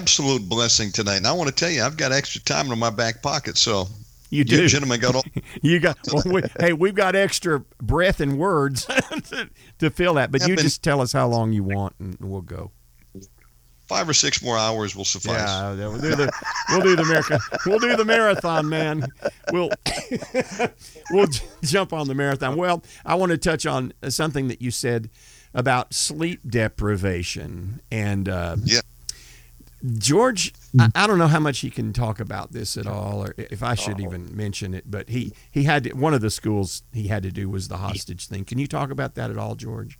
absolute blessing tonight. And I want to tell you, I've got extra time in my back pocket. So you do, you gentlemen, got all. you got. Well, we, hey, we've got extra breath and words to, to fill that. But you been, just tell us how long you want, and we'll go. Five or six more hours will suffice. Yeah, we'll do the we'll do the marathon. We'll do the marathon, man. We'll we'll j- jump on the marathon. Well, I want to touch on something that you said about sleep deprivation and uh, yeah. George, I, I, don't know how much he can talk about this at all, or if I should even mention it. But he he had to, one of the schools he had to do was the hostage thing. Can you talk about that at all, George?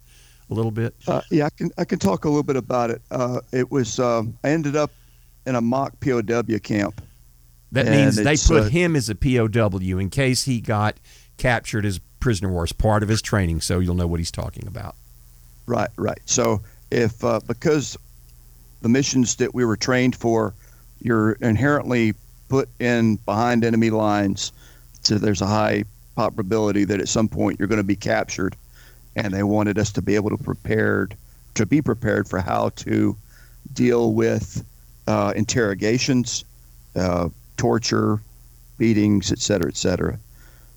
A little bit. Uh, yeah, I can I can talk a little bit about it. Uh, it was um, I ended up in a mock POW camp. That means they put uh, him as a POW in case he got captured as prisoner war as part of his training. So you'll know what he's talking about. Right, right. So if uh, because the missions that we were trained for, you're inherently put in behind enemy lines, so there's a high probability that at some point you're going to be captured, and they wanted us to be able to prepared to be prepared for how to deal with uh, interrogations, uh, torture, beatings, et cetera, et cetera.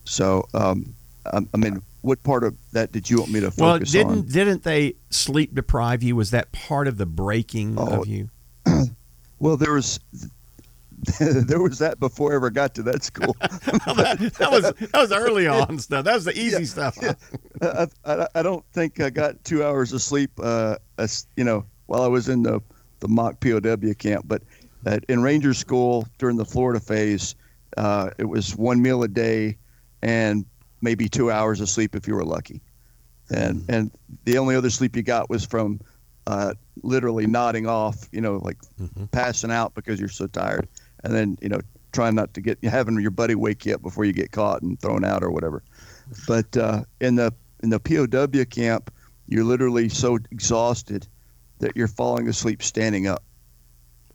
So, um, I, I mean, what part of that did you want me to focus on? well, didn't, on? Didn't they sleep deprive you? Was that part of the breaking oh, of you? well, there was there was that before I ever got to that school. that, that, was that was early on stuff. That was the easy yeah, stuff. Yeah. I, I, I, don't think I got two hours of sleep. Uh, as, you know, while I was in the the mock POW camp, but at, in Ranger School during the Florida phase, uh, it was one meal a day and maybe two hours of sleep if you were lucky, and mm-hmm. and the only other sleep you got was from uh, literally nodding off, you know, like mm-hmm. passing out because you're so tired, and then you know trying not to get having your buddy wake you up before you get caught and thrown out or whatever. But uh, in the in the POW camp, you're literally so exhausted that you're falling asleep standing up.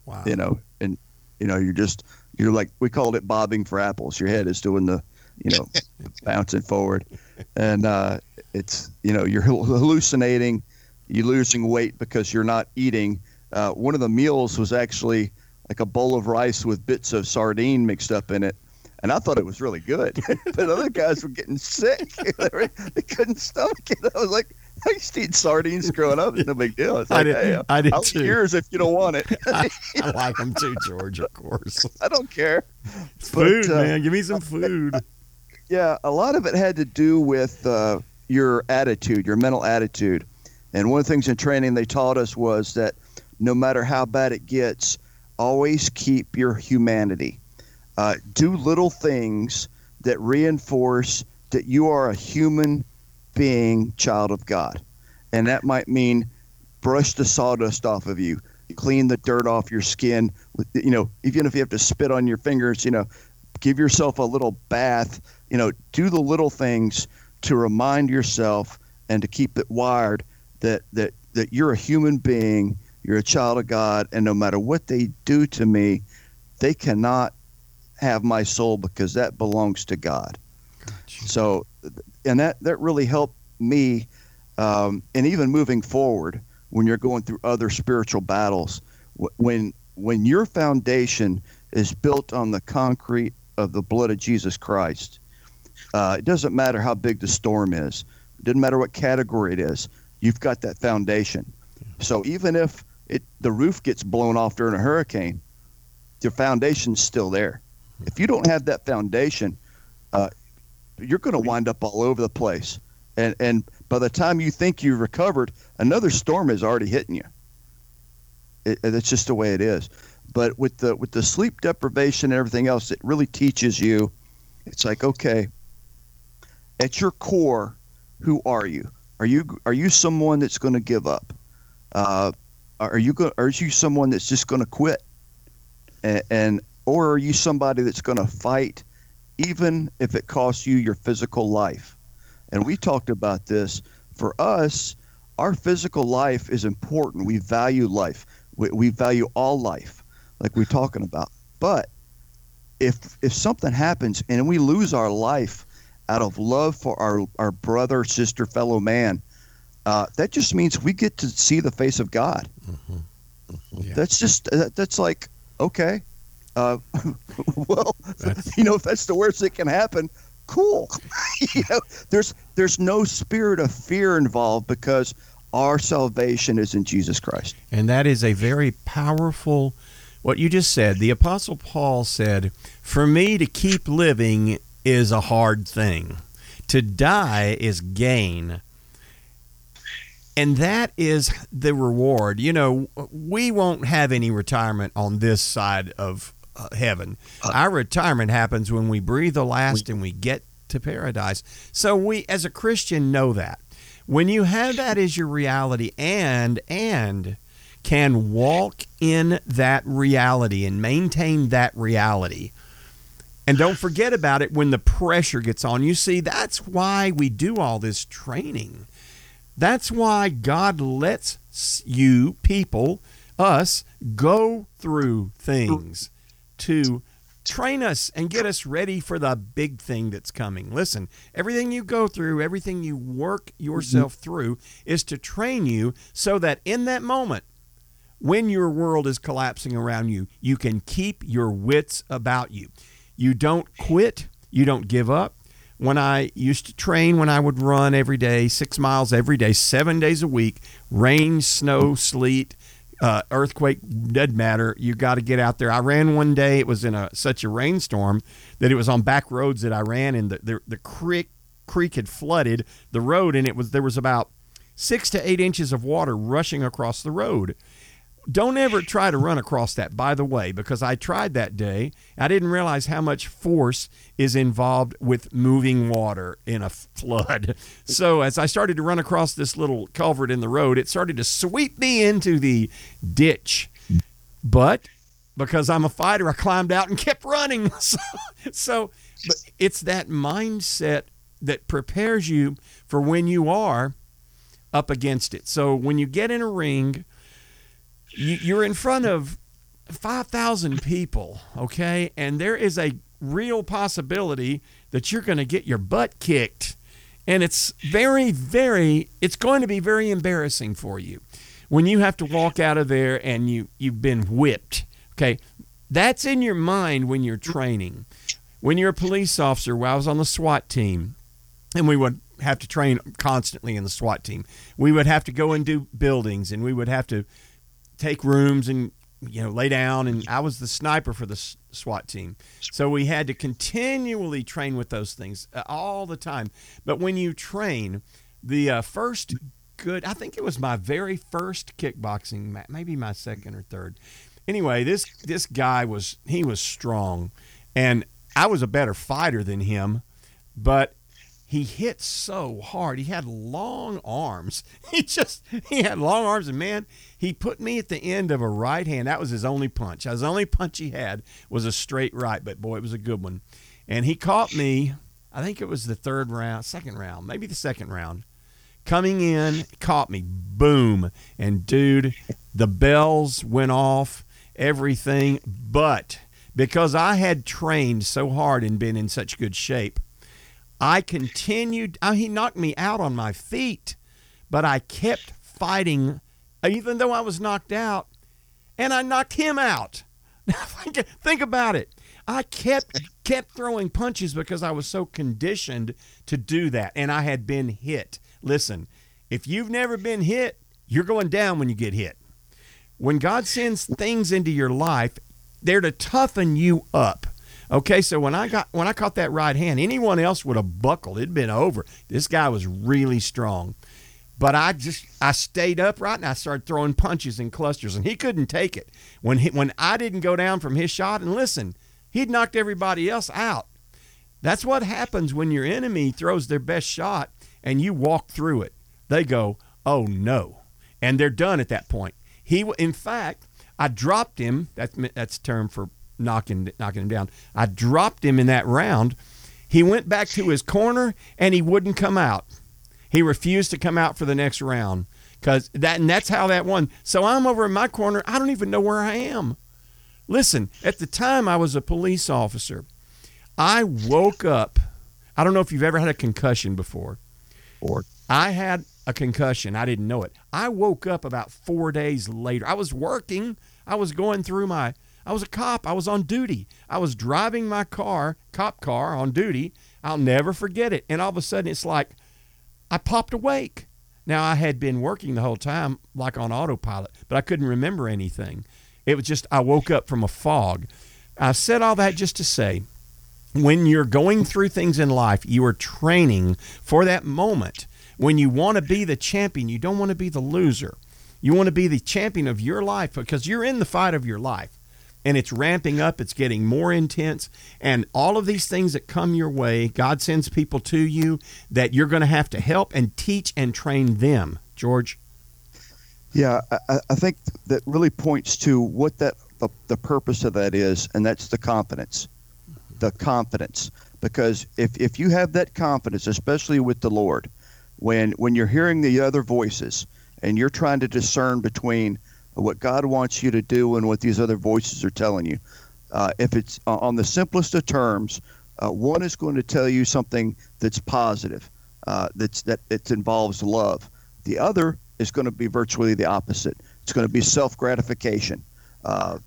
Wow. You know, and you know you're just you're like we called it bobbing for apples. Your head is doing the you know, bouncing forward, and uh, it's you know you're hallucinating, you're losing weight because you're not eating. Uh, one of the meals was actually like a bowl of rice with bits of sardine mixed up in it, and I thought it was really good. but other guys were getting sick; they couldn't stomach it. I was like, I used to eat sardines growing up. It's no big deal. Like, I did, hey, I did I'll too. yours if you don't want it. I, I, like them too, George. Of course. I don't care. Food, but, uh, man. Give me some food. Yeah, a lot of it had to do with uh, your attitude, your mental attitude. And one of the things in training they taught us was that no matter how bad it gets, always keep your humanity. Uh, do little things that reinforce that you are a human being, child of God. And that might mean brush the sawdust off of you, clean the dirt off your skin. You know, even if you have to spit on your fingers, you know, give yourself a little bath you know, do the little things to remind yourself and to keep it wired that that that you're a human being, you're a child of God, and no matter what they do to me, they cannot have my soul because that belongs to God. Gotcha. So, and that that really helped me, um, and even moving forward when you're going through other spiritual battles, when when your foundation is built on the concrete of the blood of Jesus Christ, uh, it doesn't matter how big the storm is. It doesn't matter what category it is. You've got that foundation. So even if it the roof gets blown off during a hurricane, your foundation's still there. If you don't have that foundation, uh, you're going to wind up all over the place. And and by the time you think you've recovered, another storm is already hitting you. It, it's just the way it is. But with the with the sleep deprivation and everything else, it really teaches you. It's like okay, at your core, who are you? Are you are you someone that's going to give up? Uh, are you are you someone that's just going to quit? And, and or are you somebody that's going to fight, even if it costs you your physical life? And we talked about this. For us, our physical life is important. We value life. We, we value all life, like we're talking about. But if if something happens and we lose our life out of love for our, our brother, sister, fellow man, uh, that just means we get to see the face of God. Mm-hmm. Yeah. That's just that, that's like okay. Uh, well, That's- you know, if that's the worst that can happen, cool. you know, there's there's no spirit of fear involved because our salvation is in Jesus Christ. And that is a very powerful, what you just said. The Apostle Paul said, For me to keep living is a hard thing, to die is gain. And that is the reward. You know, we won't have any retirement on this side of uh, heaven. Our retirement happens when we breathe the last and we get to paradise. So we, as a Christian, know that. When you have that as your reality and, and, can walk in that reality and maintain that reality. And don't forget about it when the pressure gets on. You see, that's why we do all this training. That's why God lets you, people, us, go through things to train us and get us ready for the big thing that's coming. Listen, everything you go through, everything you work yourself mm-hmm. through is to train you so that in that moment, when your world is collapsing around you, you can keep your wits about you. You don't quit, you don't give up. When I used to train, when I would run every day, six miles every day, seven days a week, rain, snow, sleet, uh, earthquake, dead matter, you got to get out there. I ran one day, it was in a such a rainstorm that it was on back roads that I ran, and the, the, the creek, creek had flooded the road, and it was there was about six to eight inches of water rushing across the road. Don't ever try to run across that, by the way, because I tried that day. I didn't realize how much force is involved with moving water in a flood. So, as I started to run across this little culvert in the road, it started to sweep me into the ditch. But because I'm a fighter, I climbed out and kept running. So, so but it's that mindset that prepares you for when you are up against it. So, when you get in a ring, you're in front of 5,000 people, okay? And there is a real possibility that you're going to get your butt kicked. And it's very, very, it's going to be very embarrassing for you when you have to walk out of there and you, you've been whipped, okay? That's in your mind when you're training. When you're a police officer, well, I was on the SWAT team, and we would have to train constantly in the SWAT team. We would have to go and do buildings, and we would have to take rooms and you know lay down and i was the sniper for the swat team. So we had to continually train with those things uh, all the time. But when you train the uh, first good i think it was my very first kickboxing maybe my second or third. Anyway this this guy was he was strong and i was a better fighter than him but he hit so hard. He had long arms. He just he had long arms, and man, he put me at the end of a right hand. That was his only punch. His only punch he had was a straight right, but boy, it was a good one. And he caught me. I think it was the third round, second round, maybe the second round. Coming in, caught me. Boom. And dude, the bells went off, everything. But because I had trained so hard and been in such good shape, I continued. Uh, he knocked me out on my feet, but I kept fighting, even though I was knocked out, and I knocked him out. think, think about it. I kept kept throwing punches because I was so conditioned to do that, and I had been hit. Listen, if you've never been hit, you're going down when you get hit. When God sends things into your life, they're to toughen you up. Okay, so when I got when I caught that right hand, anyone else would have buckled. It'd been over. This guy was really strong. But I just I stayed upright and I started throwing punches in clusters and he couldn't take it. When he, when I didn't go down from his shot and listen, he'd knocked everybody else out. That's what happens when your enemy throws their best shot and you walk through it. They go, "Oh no." And they're done at that point. He in fact, I dropped him. That's that's a term for knocking knocking him down. I dropped him in that round. He went back to his corner and he wouldn't come out. He refused to come out for the next round because that and that's how that won. So I'm over in my corner. I don't even know where I am. Listen, at the time I was a police officer. I woke up. I don't know if you've ever had a concussion before. Or I had a concussion. I didn't know it. I woke up about four days later. I was working. I was going through my. I was a cop. I was on duty. I was driving my car, cop car, on duty. I'll never forget it. And all of a sudden, it's like I popped awake. Now I had been working the whole time like on autopilot, but I couldn't remember anything. It was just I woke up from a fog. I said all that just to say when you're going through things in life, you are training for that moment. When you want to be the champion, you don't want to be the loser. You want to be the champion of your life because you're in the fight of your life. And it's ramping up, it's getting more intense. And all of these things that come your way, God sends people to you that you're going to have to help and teach and train them. George? Yeah, I, I think that really points to what that the, the purpose of that is, and that's the confidence. The confidence. Because if, if you have that confidence, especially with the Lord, when when you're hearing the other voices and you're trying to discern between what God wants you to do and what these other voices are telling you, uh, if it's uh, on the simplest of terms, uh, one is going to tell you something that's positive, uh, that's that it involves love. The other is going to be virtually the opposite. It's going to be self gratification, uh,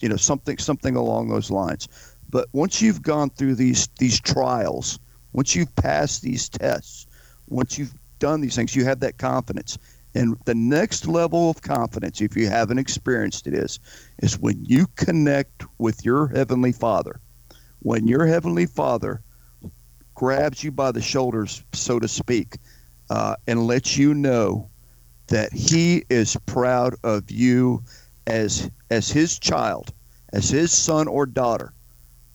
you know, something something along those lines. But once you've gone through these these trials, once you've passed these tests, once you've done these things, you have that confidence. And the next level of confidence, if you haven't experienced it, is is when you connect with your heavenly Father. When your heavenly Father grabs you by the shoulders, so to speak, uh, and lets you know that He is proud of you as as His child, as His son or daughter.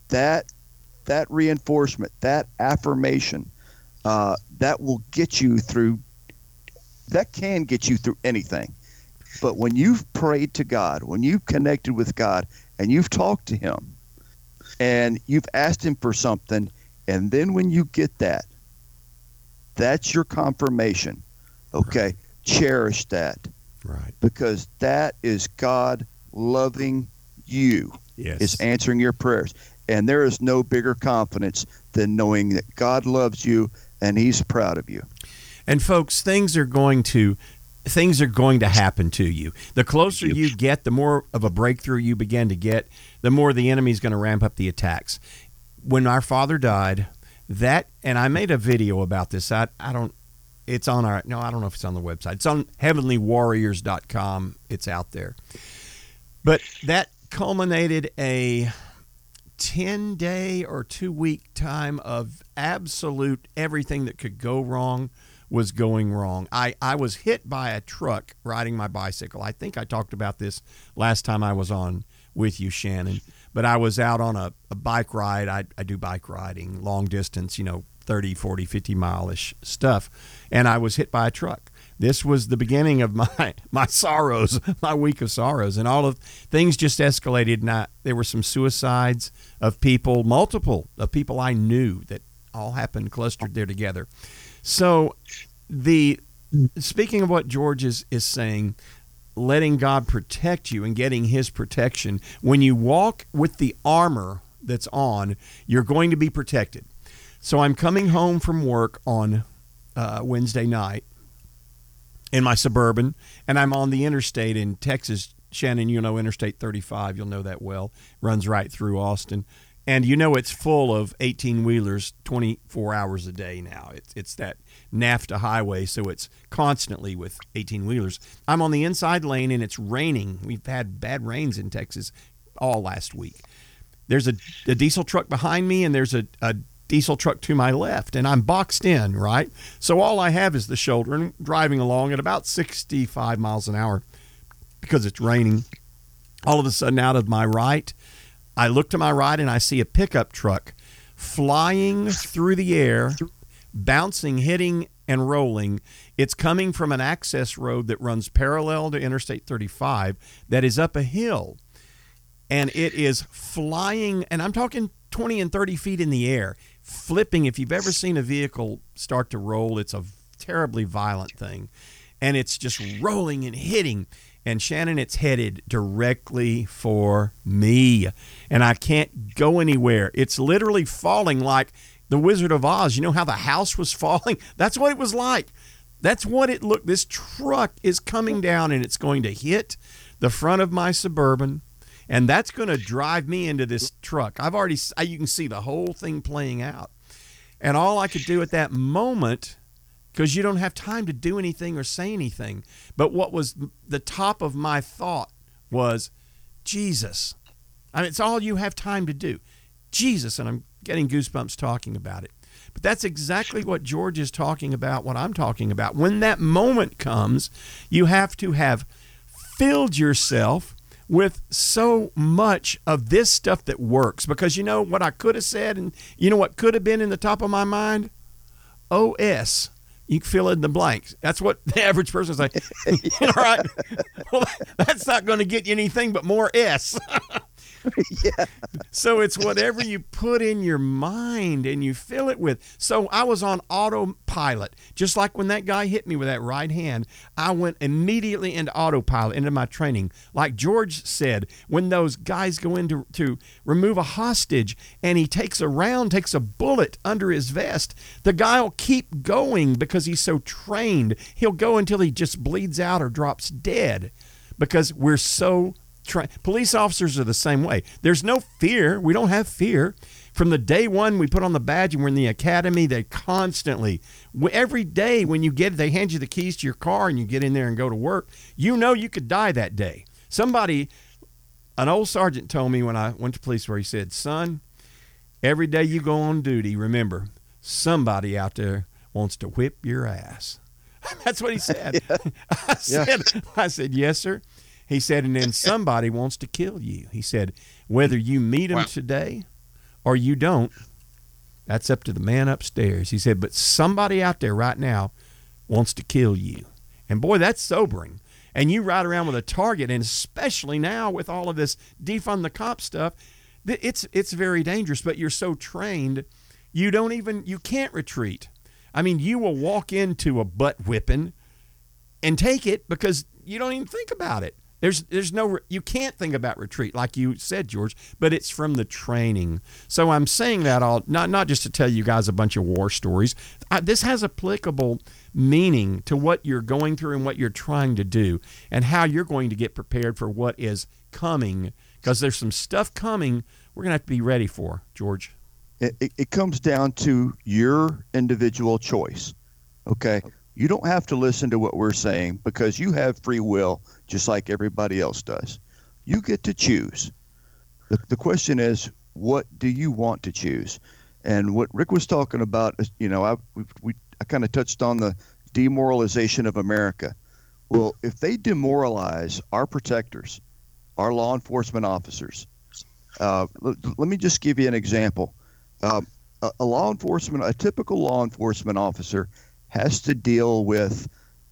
That that reinforcement, that affirmation, uh, that will get you through that can get you through anything but when you've prayed to god when you've connected with god and you've talked to him and you've asked him for something and then when you get that that's your confirmation okay right. cherish that right because that is god loving you yes. is answering your prayers and there is no bigger confidence than knowing that god loves you and he's proud of you. And folks, things are going to things are going to happen to you. The closer you get, the more of a breakthrough you begin to get, the more the enemy's going to ramp up the attacks. When our father died, that and I made a video about this. I I don't it's on our no, I don't know if it's on the website. It's on heavenlywarriors.com. It's out there. But that culminated a 10 day or two week time of absolute everything that could go wrong was going wrong. I, I was hit by a truck riding my bicycle. I think I talked about this last time I was on with you, Shannon. But I was out on a, a bike ride. I, I do bike riding, long distance, you know, 30, 40, 50 mile ish stuff. And I was hit by a truck this was the beginning of my my sorrows, my week of sorrows, and all of things just escalated. And I, there were some suicides of people, multiple of people I knew that all happened clustered there together. So, the speaking of what George is is saying, letting God protect you and getting His protection. When you walk with the armor that's on, you're going to be protected. So I'm coming home from work on uh, Wednesday night in my suburban, and I'm on the interstate in Texas. Shannon, you know Interstate 35, you'll know that well, runs right through Austin. And you know it's full of 18 wheelers 24 hours a day now. It's, it's that NAFTA highway, so it's constantly with 18 wheelers. I'm on the inside lane and it's raining. We've had bad rains in Texas all last week. There's a, a diesel truck behind me, and there's a, a diesel truck to my left and I'm boxed in, right? So all I have is the shoulder and driving along at about 65 miles an hour because it's raining. All of a sudden, out of my right, I look to my right and I see a pickup truck flying through the air, bouncing, hitting, and rolling. It's coming from an access road that runs parallel to Interstate 35 that is up a hill. And it is flying, and I'm talking 20 and 30 feet in the air flipping. If you've ever seen a vehicle start to roll, it's a terribly violent thing. And it's just rolling and hitting. And Shannon, it's headed directly for me. And I can't go anywhere. It's literally falling like the Wizard of Oz. You know how the house was falling? That's what it was like. That's what it looked. This truck is coming down and it's going to hit the front of my suburban, and that's going to drive me into this truck. I've already you can see the whole thing playing out, and all I could do at that moment because you don't have time to do anything or say anything. But what was the top of my thought was Jesus. I mean, it's all you have time to do. Jesus, and I'm getting goosebumps talking about it. But that's exactly what George is talking about, what I'm talking about. When that moment comes, you have to have filled yourself with so much of this stuff that works. Because you know what I could have said, and you know what could have been in the top of my mind? OS you fill in the blanks. That's what the average person say. All right. Well, that's not going to get you anything but more S. yeah. So it's whatever you put in your mind and you fill it with. So I was on autopilot. Just like when that guy hit me with that right hand, I went immediately into autopilot, into my training. Like George said, when those guys go in to, to remove a hostage and he takes a round, takes a bullet under his vest, the guy will keep going because he's so trained. He'll go until he just bleeds out or drops dead because we're so Tra- police officers are the same way. There's no fear. We don't have fear. From the day one we put on the badge and we're in the academy, they constantly, every day when you get, they hand you the keys to your car and you get in there and go to work. You know you could die that day. Somebody, an old sergeant told me when I went to police where he said, "Son, every day you go on duty, remember somebody out there wants to whip your ass." That's what he said. yeah. I said, yeah. I said, yes, sir. He said, and then somebody wants to kill you. He said, whether you meet him wow. today or you don't, that's up to the man upstairs. He said, but somebody out there right now wants to kill you. And boy, that's sobering. And you ride around with a target, and especially now with all of this defund the cop stuff, it's it's very dangerous. But you're so trained, you don't even you can't retreat. I mean, you will walk into a butt whipping and take it because you don't even think about it. There's there's no you can't think about retreat like you said, George, but it's from the training. So I'm saying that all not not just to tell you guys a bunch of war stories. I, this has applicable meaning to what you're going through and what you're trying to do, and how you're going to get prepared for what is coming. Because there's some stuff coming we're gonna have to be ready for, George. It, it, it comes down to your individual choice. Okay. You don't have to listen to what we're saying because you have free will just like everybody else does. You get to choose. The, the question is, what do you want to choose? And what Rick was talking about, you know, I we, we I kind of touched on the demoralization of America. Well, if they demoralize our protectors, our law enforcement officers, uh, let, let, me just give you an example. Uh, a, a law enforcement, a typical law enforcement officer has to deal with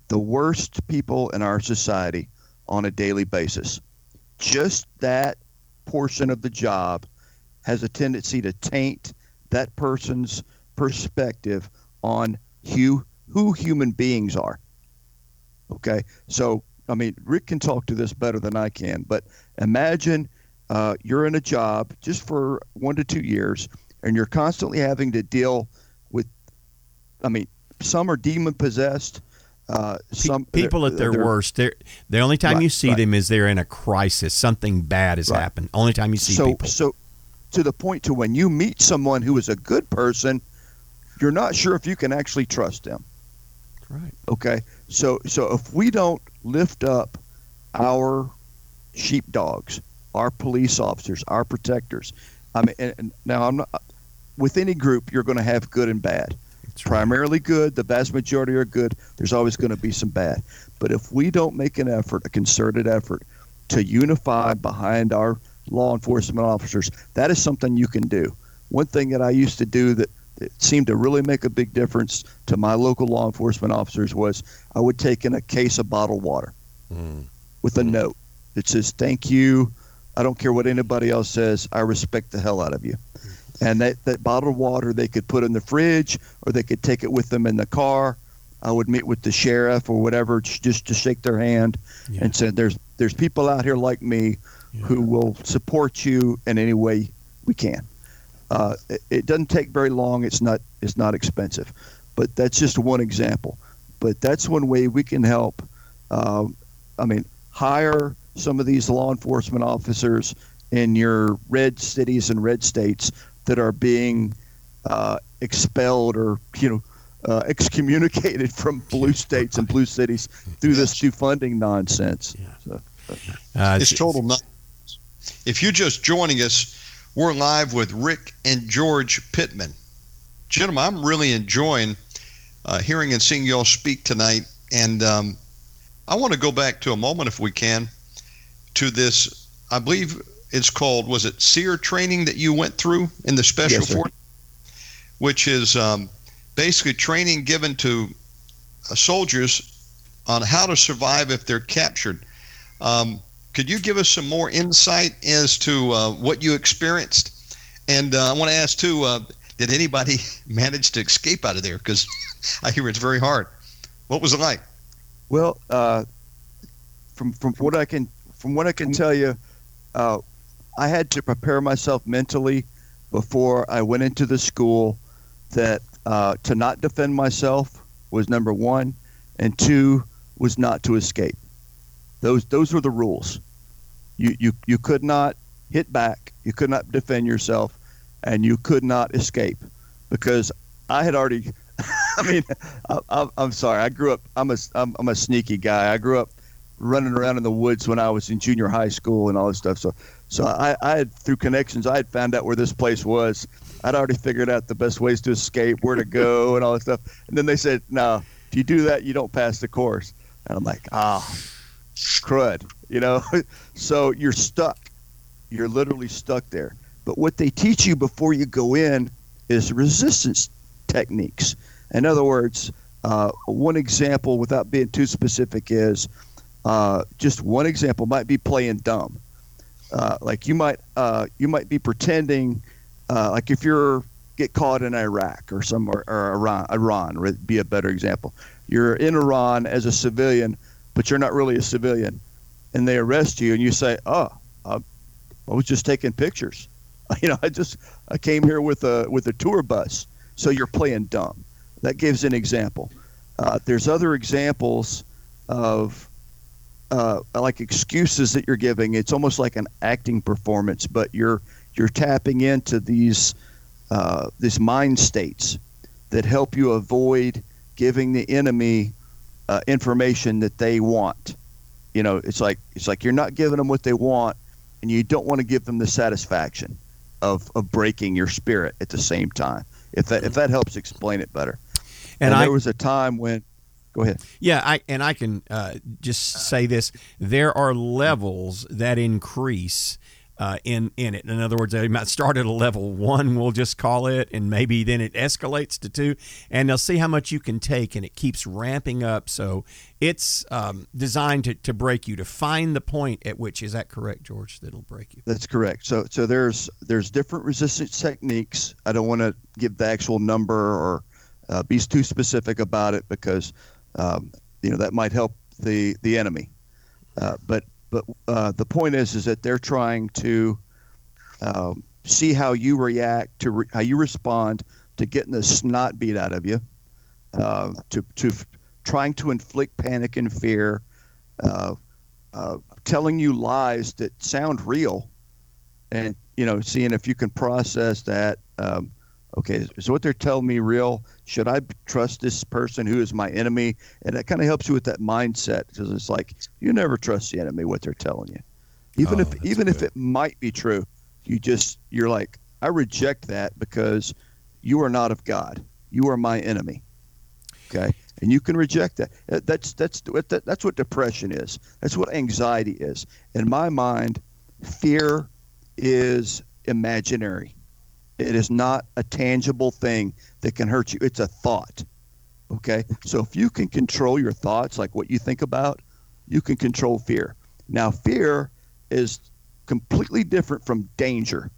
the worst people in our society on a daily basis. Just that portion of the job has a tendency to taint that person's perspective on who, who human beings are. Okay, so I mean, Rick can talk to this better than I can, but imagine uh, you're in a job just for one to two years, and you're constantly having to deal with, I mean, some are demon possessed, uh, some people at their worst. They're, the only time right, you see right. them is they're in a crisis. Something bad has right. happened. Only time you see so, people. So, to the point to when you meet someone who is a good person, you're not sure if you can actually trust them. Right. Okay. So, so if we don't lift up our sheepdogs, our police officers, our protectors, I mean, and, and now I'm not with any group. You're going to have good and bad. It's primarily good. The vast majority are good. There's always going to be some bad. But if we don't make an effort, a concerted effort, to unify behind our law enforcement officers, that is something you can do. One thing that I used to do that, that seemed to really make a big difference to my local law enforcement officers was I would take in a case of bottled water mm. with a note that says, Thank you. I don't care what anybody else says. I respect the hell out of you and that, that bottled water they could put in the fridge or they could take it with them in the car. I would meet with the sheriff or whatever just to shake their hand yeah. and say, "There's there's people out here like me yeah. who will support you in any way we can." Uh, it, it, doesn't take very long. It's not it's not expensive, but that's just one example. but that's one way we can help. Um, I mean, hire some of these law enforcement officers in your red cities and red states that are being uh, expelled or you know uh, excommunicated from blue states and blue cities through this defunding nonsense. Yeah. So, Uh, It's total nonsense. If you're just joining us, we're live with Rick and George Pittman. Gentlemen, I'm really enjoying uh, hearing and seeing y'all speak tonight. And um, I want to go back to a moment, if we can, to this. I believe it's called, was it SERE training that you went through in the Special Yes. Force? Which is um, basically training given to uh, soldiers on how to survive if they're captured. Um, could you give us some more insight as to uh, what you experienced? And uh, I want to ask too, uh, did anybody manage to escape out of there? Because I hear it's very hard. What was it like? well, uh, from from what I can from what I can tell you, uh, I had to prepare myself mentally before I went into the school that uh, to not defend myself was number one, and two was not to escape. Those those were the rules. You you you could not hit back. You could not defend yourself, and you could not escape because I had already. I mean, I, I'm sorry. I grew up. I'm a I'm, I'm a sneaky guy. I grew up running around in the woods when I was in junior high school and all this stuff. So so I, I had through connections. I had found out where this place was. I'd already figured out the best ways to escape, where to go, and all that stuff. And then they said, "No, if you do that, you don't pass the course." And I'm like, "Ah, crud," you know. so you're stuck. You're literally stuck there. But what they teach you before you go in is resistance techniques. In other words, uh, one example, without being too specific, is uh, just one example might be playing dumb. Uh, like you might uh, you might be pretending, uh, like if you're get caught in Iraq or somewhere or Iran, Iran would be a better example. You're in Iran as a civilian, but you're not really a civilian, and they arrest you, and you say, "Oh, uh, I was just taking pictures." You know, I just I came here with a with a tour bus. So you're playing dumb. That gives an example. Uh, there's other examples of uh, like excuses that you're giving. It's almost like an acting performance, but you're you're tapping into these uh, these mind states that help you avoid giving the enemy uh, information that they want. You know, it's like it's like you're not giving them what they want, and you don't want to give them the satisfaction of of breaking your spirit at the same time. If that if that helps explain it better. and And, I there was a time when, go ahead. Yeah, I and I can uh, just say this: there are levels that increase uh, in in it. In other words, they might start at a level one, we'll just call it, and maybe then it escalates to two, and they'll see how much you can take, and it keeps ramping up. So it's um, designed to, to break you, to find the point at which is that correct, George? That'll break you. That's correct. So so there's there's different resistance techniques. I don't want to give the actual number or uh, be too specific about it because um, you know that might help the the enemy. Uh, but but uh, the point is is that they're trying to um, see how you react to re- how you respond to getting the snot beat out of you, uh, to to f- trying to inflict panic and fear, uh, uh, telling you lies that sound real, and you know seeing if you can process that. Um, okay, is what they're telling me real? Should I trust this person who is my enemy? And that kind of helps you with that mindset because it's like you never trust the enemy what they're telling you, even Oh, if even if it might be true. You just you're like I reject that because you are not of God. You are my enemy. Okay, and you can reject that. Uh, That's that's that's what depression is. That's what anxiety is. In my mind, fear is imaginary. It is not a tangible thing that can hurt you. It's a thought. Okay, so if you can control your thoughts, like what you think about, you can control fear. Now, fear is completely different from danger.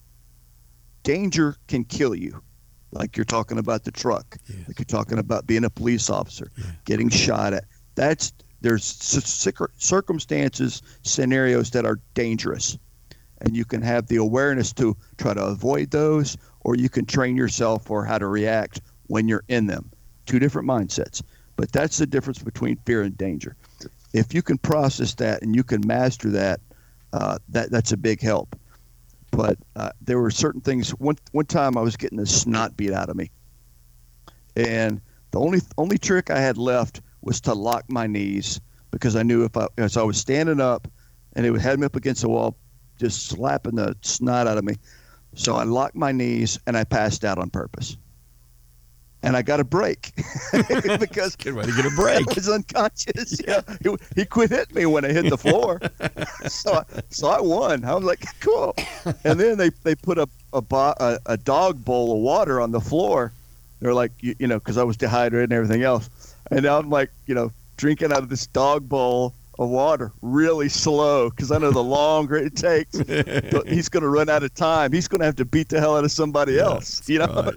Danger can kill you, like you're talking about the truck, Yes. like you're talking about being a police officer, Yeah. getting shot at. That's there's circumstances, scenarios that are dangerous, and you can have the awareness to try to avoid those, or you can train yourself for how to react when you're in them. Two different mindsets. But that's the difference between fear and danger. If you can process that and you can master that, uh, that that's a big help. But uh, there were certain things. One one time I was getting the snot beat out of me, and the only only trick I had left was to lock my knees because I knew if I as I was standing up, and it would had me up against the wall, just slapping the snot out of me. So I locked my knees and I passed out on purpose. And I got a break because Good way to get a break. I was unconscious. Yeah, he, he quit hitting me when I hit the floor. so, I, so I won. I was like, cool. And then they, they put a a, bo- a a dog bowl of water on the floor. They're like, you, you know, because I was dehydrated and everything else. And now I'm like, you know, drinking out of this dog bowl of water really slow because I know the longer it takes, he's going to run out of time. He's going to have to beat the hell out of somebody else. You know. right.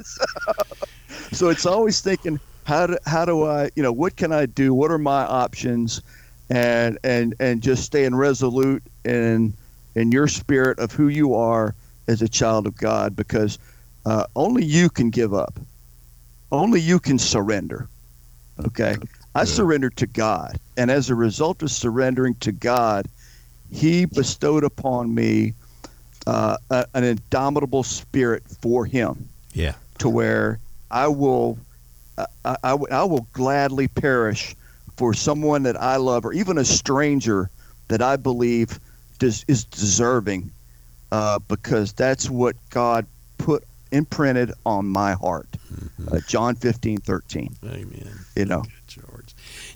so it's always thinking how do how do I you know what can I do? What are my options? And and and just staying resolute in in your spirit of who you are as a child of God because uh, only you can give up. Only you can surrender. Okay. I surrendered to God. And as a result of surrendering to God, He bestowed upon me uh, a, an indomitable spirit for Him Yeah. to where I will, I, I, I will- gladly perish for someone that I love, or even a stranger that I believe does, is deserving, uh, because that's what God put imprinted on my heart. Uh, John 15, 13. Amen. You know,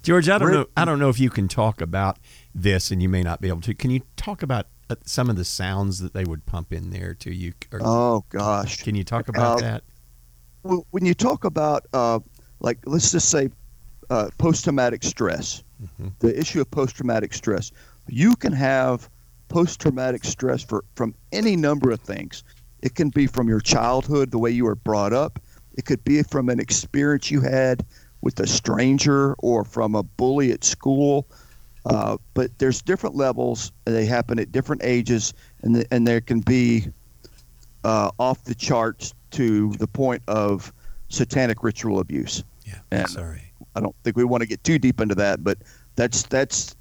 George. I don't We're- know. I don't know if you can talk about this, and you may not be able to. Can you talk about uh, some of the sounds that they would pump in there to you? Or oh gosh. can you talk about uh, that? Well, when you talk about uh, like let's just say uh, post-traumatic stress Mhm. the issue of post-traumatic stress you can have post-traumatic stress for from any number of things it can be from your childhood the way you were brought up it could be from an experience you had with a stranger or from a bully at school uh, but there's different levels and they happen at different ages and, the, and there can be uh, off the charts to the point of satanic ritual abuse Yeah. and- Sorry. I don't think we want to get too deep into that, but that's that's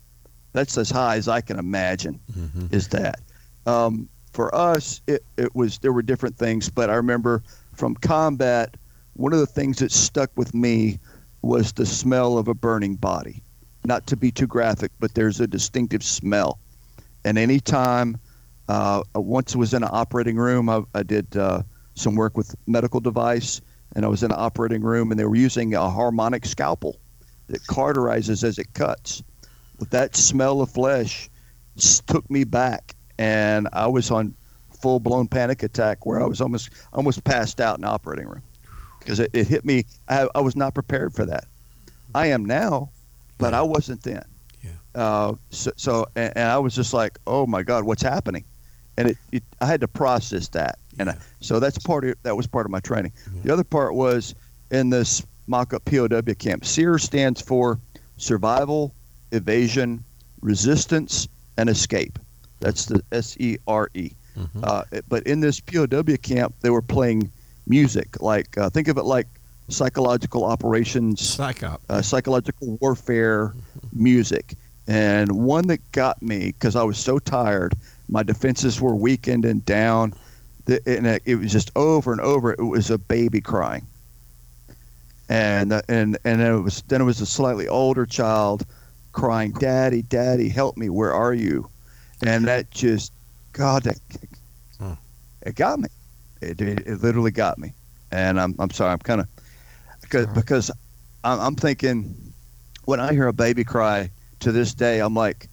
that's as high as I can imagine. hmm Is that um, for us? It, it was there were different things, but I remember from combat, one of the things that stuck with me was the smell of a burning body. Not to be too graphic, but there's a distinctive smell, and anytime uh, once I was in an operating room, I, I did uh, some work with medical device and I was in an operating room, and they were using a harmonic scalpel that cauterizes as it cuts. But that smell of flesh, took me back, and I was on full blown panic attack where I was almost almost passed out in the operating room because it, it hit me. I, I was not prepared for that. I am now, but I wasn't then. Yeah. Uh, so, so and, and I was just like, oh my God, what's happening? And it, it I had to process that, and I, so that's part of that was part of my training. Yeah. The other part was in this mock-up POW camp. SERE stands for Survival, Evasion, Resistance, and Escape. That's the S E R E. Mhm. Uh, But in this POW camp, they were playing music. Like uh, think of it like psychological operations Psychop. uh, psychological warfare music. And one that got me because I was so tired, my defenses were weakened and down. The, and it, it was just over and over. It was a baby crying, and uh, and and then it was then it was a slightly older child crying, "Daddy, Daddy, help me! Where are you?" And that just, God, that, Hmm. it got me. It, it, it literally got me. And I'm I'm sorry. I'm kind of because because I'm, I'm thinking when I hear a baby cry to this day, I'm like,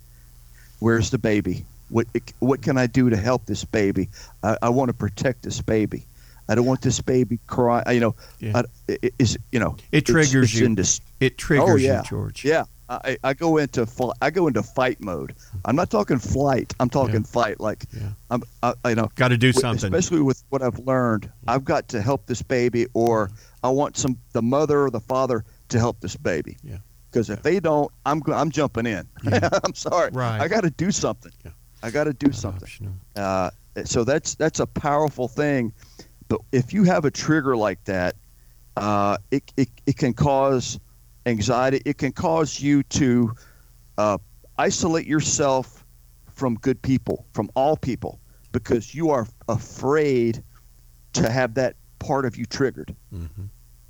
where's the baby? What what can I do to help this baby? I, I want to protect this baby. I don't want this baby cry. You know, Yeah. I, it- it's you know, It triggers it's you. in dis- It triggers oh, yeah. you, George. yeah, I, I go into fl- I go into fight mode. I'm not talking flight. I'm talking Yeah. fight. Like Yeah. I'm, I, you know, Got to do something. especially with what I've learned. I've got to help this baby, or I want some the mother or the father to help this baby. Yeah. Because if they don't, I'm I'm jumping in. Yeah. I'm sorry. Right. I got to do something. Yeah. I got to do something. Uh, so that's that's a powerful thing. But if you have a trigger like that, uh, it, it, it can cause anxiety. It can cause you to uh, isolate yourself from good people, from all people, because you are afraid to have that part of you triggered. Mm-hmm.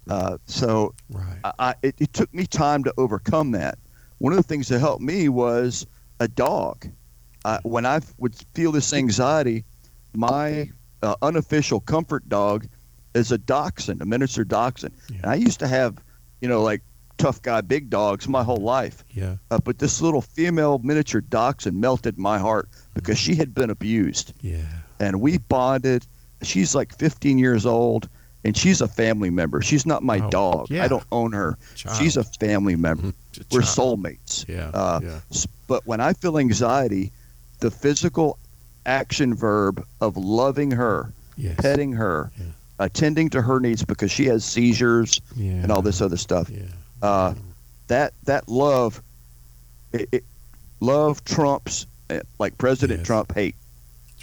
Uh, so Right. I, I, it, it took me time to overcome that. One of the things that helped me was a dog. Uh, when I would feel this anxiety, my uh, unofficial comfort dog is a dachshund, a miniature dachshund. Yeah. And I used to have, you know, like tough guy big dogs my whole life. Yeah. Uh, but this little female miniature dachshund melted my heart because she had been abused. Yeah. And we bonded. She's like 15 years old and she's a family member. She's not my Oh, dog. yeah. I don't own her. Child. She's a family member. A We're soulmates. Yeah. Uh, yeah. But when I feel anxiety, the physical action verb of loving her, Yes. petting her, Yeah. attending to her needs because she has seizures Yeah. and all this other stuff. Yeah. Uh, that that love, it, it, love trumps uh, like President Yes. Trump hate.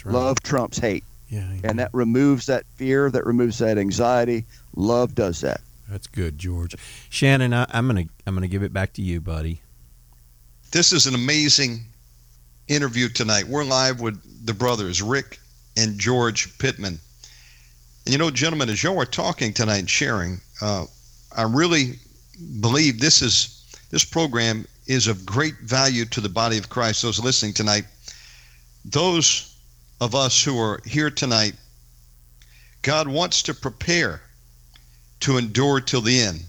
Right. Love trumps hate, Yeah. and that removes that fear. That removes that anxiety. Love does that. That's good, George. Shannon, I, I'm gonna I'm gonna give it back to you, buddy. This is an amazing interview tonight. We're live with the brothers, Rick and George Pittman. And you know, gentlemen, as y'all are talking tonight and sharing, uh, I really believe this is this program is of great value to the body of Christ. Those listening tonight, those of us who are here tonight, God wants to prepare to endure till the end.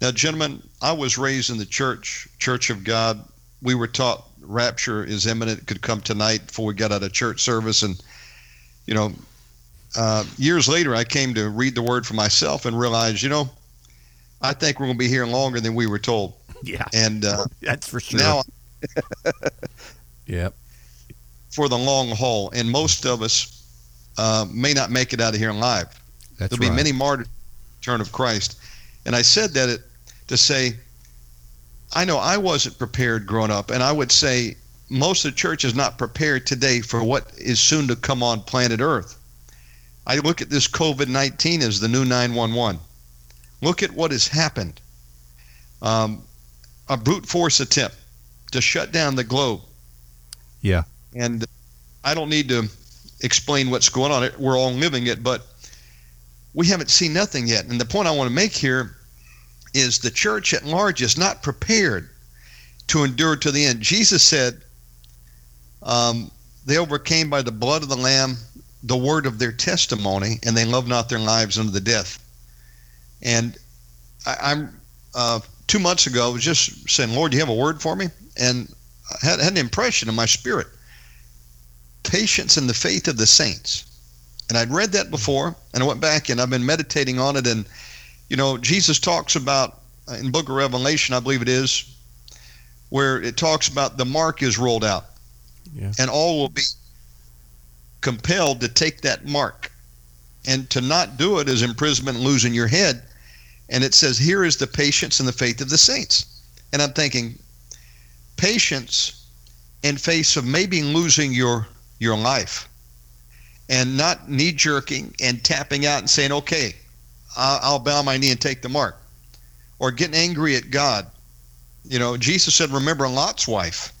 Now, gentlemen, I was raised in the church, Church of God. We were taught rapture is imminent, could come tonight before we got out of church service. And, you know, uh, years later, I came to read the word for myself and realized, you know, I think we're going to be here longer than we were told. Yeah. And uh, That's for sure. now, yep. for the long haul, and most of us uh, may not make it out of here alive. That's There'll right. be many martyrs return of Christ. And I said that it, to say, I know I wasn't prepared growing up, and I would say most of the church is not prepared today for what is soon to come on planet Earth. I look at this COVID 19 as the new 911. Look at what has happened. Um, a brute force attempt to shut down the globe. Yeah. And I don't need to explain what's going on. We're all living it, but we haven't seen nothing yet. And the point I want to make here is the church at large is not prepared to endure to the end. Jesus said, um, they overcame by the blood of the Lamb, the word of their testimony, and they loved not their lives unto the death. And I, I'm uh, two months ago I was just saying, Lord, do you have a word for me? And I had, had an impression in my spirit. Patience in the faith of the saints. And I'd read that before, and I went back and I've been meditating on it. And, you know, Jesus talks about uh, in book of Revelation, I believe it is, where it talks about the mark is rolled out. Yeah. And all will be compelled to take that mark. And to not do it is imprisonment and losing your head. And it says, here is the patience and the faith of the saints. And I'm thinking, patience in face of maybe losing your your life and not knee jerking and tapping out and saying, okay, I'll, I'll bow my knee and take the mark, or getting angry at God. You know, Jesus said, remember Lot's wife.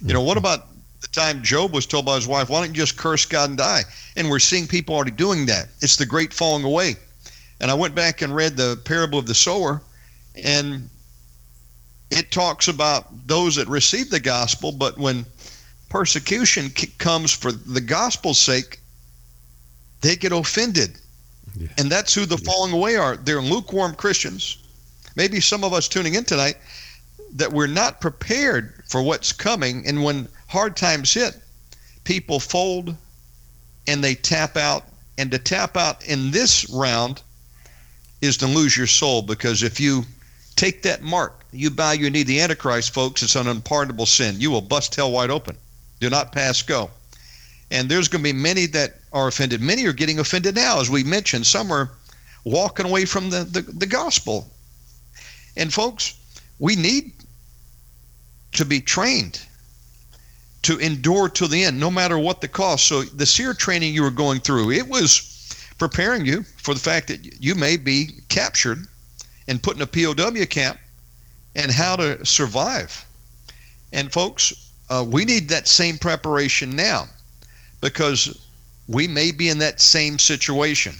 You know, what mm-hmm. about the time Job was told by his wife, why don't you just curse God and die? And we're seeing people already doing that. It's the great falling away. And I went back and read the parable of the sower, and it talks about those that receive the gospel, but when persecution comes for the gospel's sake, they get offended. Yeah. And that's who the falling away are. They're lukewarm Christians. Maybe some of us tuning in tonight that we're not prepared for what's coming. And when hard times hit, people fold and they tap out. And to tap out in this round is to lose your soul because if you take that mark, you bow your knee. The Antichrist, folks, it's an unpardonable sin. You will bust hell wide open. Do not pass go. And there's going to be many that are offended. Many are getting offended now, as we mentioned. Some are walking away from the, the, the gospel. And folks, we need to be trained to endure to the end, no matter what the cost. So the SERE training you were going through, it was preparing you for the fact that you may be captured and put in a POW camp and how to survive. And folks, uh, we need that same preparation now because we may be in that same situation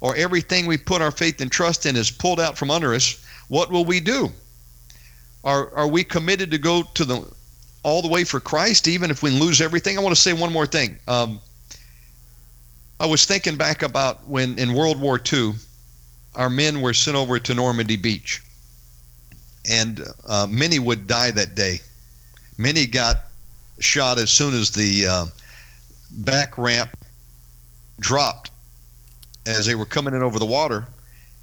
or everything we put our faith and trust in is pulled out from under us. What will we do? Are, are we committed to go to the all the way for Christ, even if we lose everything? I want to say one more thing. Um, I was thinking back about when in World War II, our men were sent over to Normandy Beach, and uh, many would die that day. Many got shot as soon as the uh, back ramp dropped as they were coming in over the water,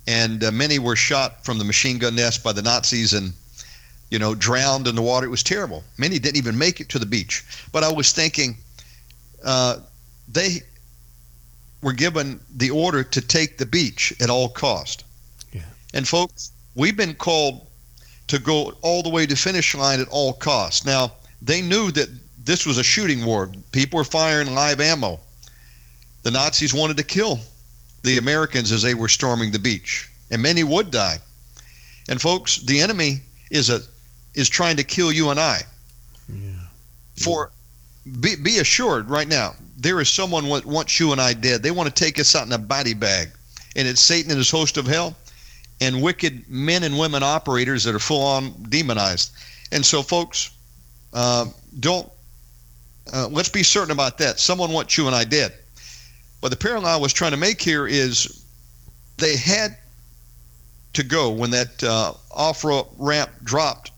and uh, many were shot from the machine gun nest by the Nazis and you know drowned in the water. It was terrible. Many didn't even make it to the beach. But I was thinking, uh, they were given the order to take the beach at all cost. Yeah. And folks, we've been called to go all the way to finish line at all costs. Now, they knew that this was a shooting war. People were firing live ammo. The Nazis wanted to kill the Americans as they were storming the beach, and many would die. And folks, the enemy is a is trying to kill you and I. Yeah. For be, be assured right now, there is someone what wants you and I dead. They want to take us out in a body bag, and it's Satan and his host of hell, and wicked men and women operators that are full on demonized. And so, folks, uh, don't uh, let's be certain about that. Someone wants you and I dead. But the parallel I was trying to make here is they had to go when that uh, off ramp dropped,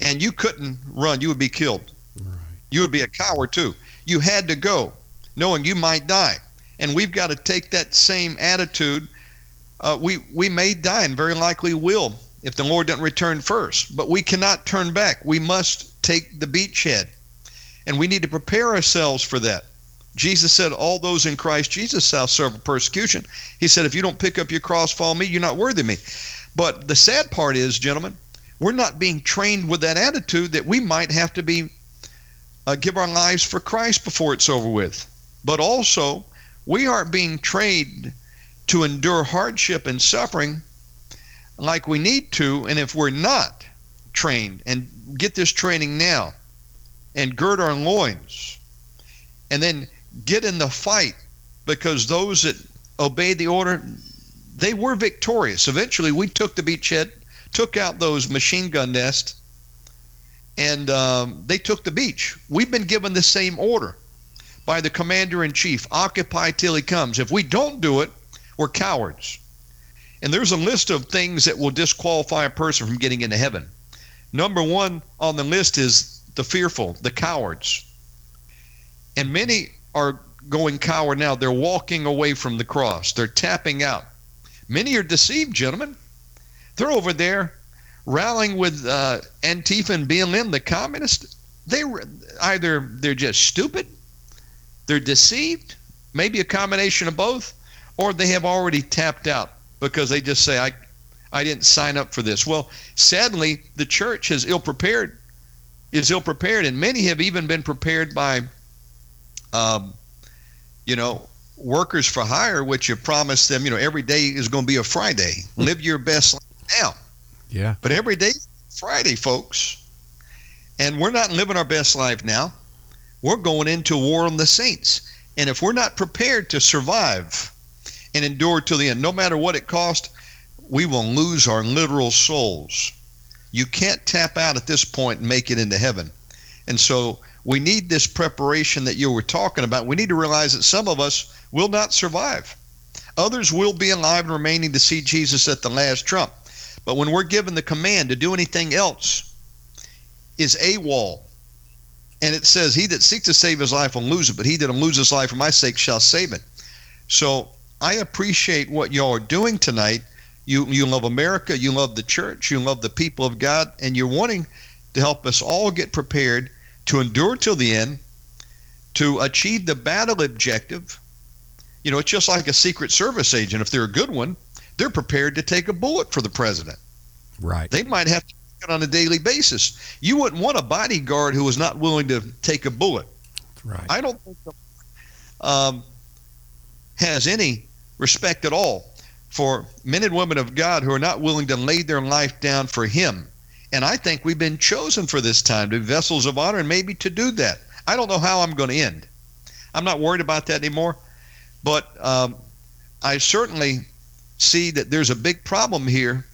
and you couldn't run. You would be killed. Right. You would be a coward too. You had to go, knowing you might die. And we've got to take that same attitude. Uh, we we may die, and very likely will if the Lord doesn't return first. But we cannot turn back. We must take the beachhead, and we need to prepare ourselves for that. Jesus said, All those in Christ Jesus shall suffer persecution. He said, If you don't pick up your cross, follow me, you're not worthy of me. But the sad part is, gentlemen, we're not being trained with that attitude that we might have to be uh, give our lives for Christ before it's over with. But also, we aren't being trained to endure hardship and suffering like we need to. And if we're not trained and get this training now and gird our loins and then get in the fight because those that obeyed the order, they were victorious. Eventually, we took the beachhead, took out those machine gun nests, and um, they took the beach. We've been given the same order by the commander in chief occupy till he comes. If we don't do it, we're cowards. And there's a list of things that will disqualify a person from getting into heaven. Number one on the list is the fearful, the cowards. And many are going coward now. They're walking away from the cross, they're tapping out. Many are deceived, gentlemen. They're over there rallying with uh, Antifa and BLM, the communists. They either they're just stupid, they're deceived, maybe a combination of both, or they have already tapped out because they just say, I, I didn't sign up for this. Well, sadly, the church is ill prepared, is ill prepared, and many have even been prepared by, um, you know, workers for hire, which you promised them, you know, every day is going to be a Friday. Live your best life now. Yeah. But every day, Friday, folks. And we're not living our best life now. We're going into war on the saints. And if we're not prepared to survive and endure to the end, no matter what it costs, we will lose our literal souls. You can't tap out at this point and make it into heaven. And so we need this preparation that you were talking about. We need to realize that some of us will not survive. Others will be alive and remaining to see Jesus at the last trump. But when we're given the command to do anything else, is AWOL. And it says, He that seeks to save his life will lose it, but he that will lose his life for my sake shall save it. So I appreciate what y'all are doing tonight. You, you love America, you love the church, you love the people of God, and you're wanting to help us all get prepared to endure till the end, to achieve the battle objective. You know, it's just like a Secret Service agent. If they're a good one, they're prepared to take a bullet for the president. Right. They might have to take it on a daily basis. You wouldn't want a bodyguard who was not willing to take a bullet. Right. I don't think the, um, has any respect at all for men and women of God who are not willing to lay their life down for Him And I think we've been chosen for this time to be vessels of honor and maybe to do that. I don't know how I'm going to end. I'm not worried about that anymore. But um, I certainly see that there's a big problem here,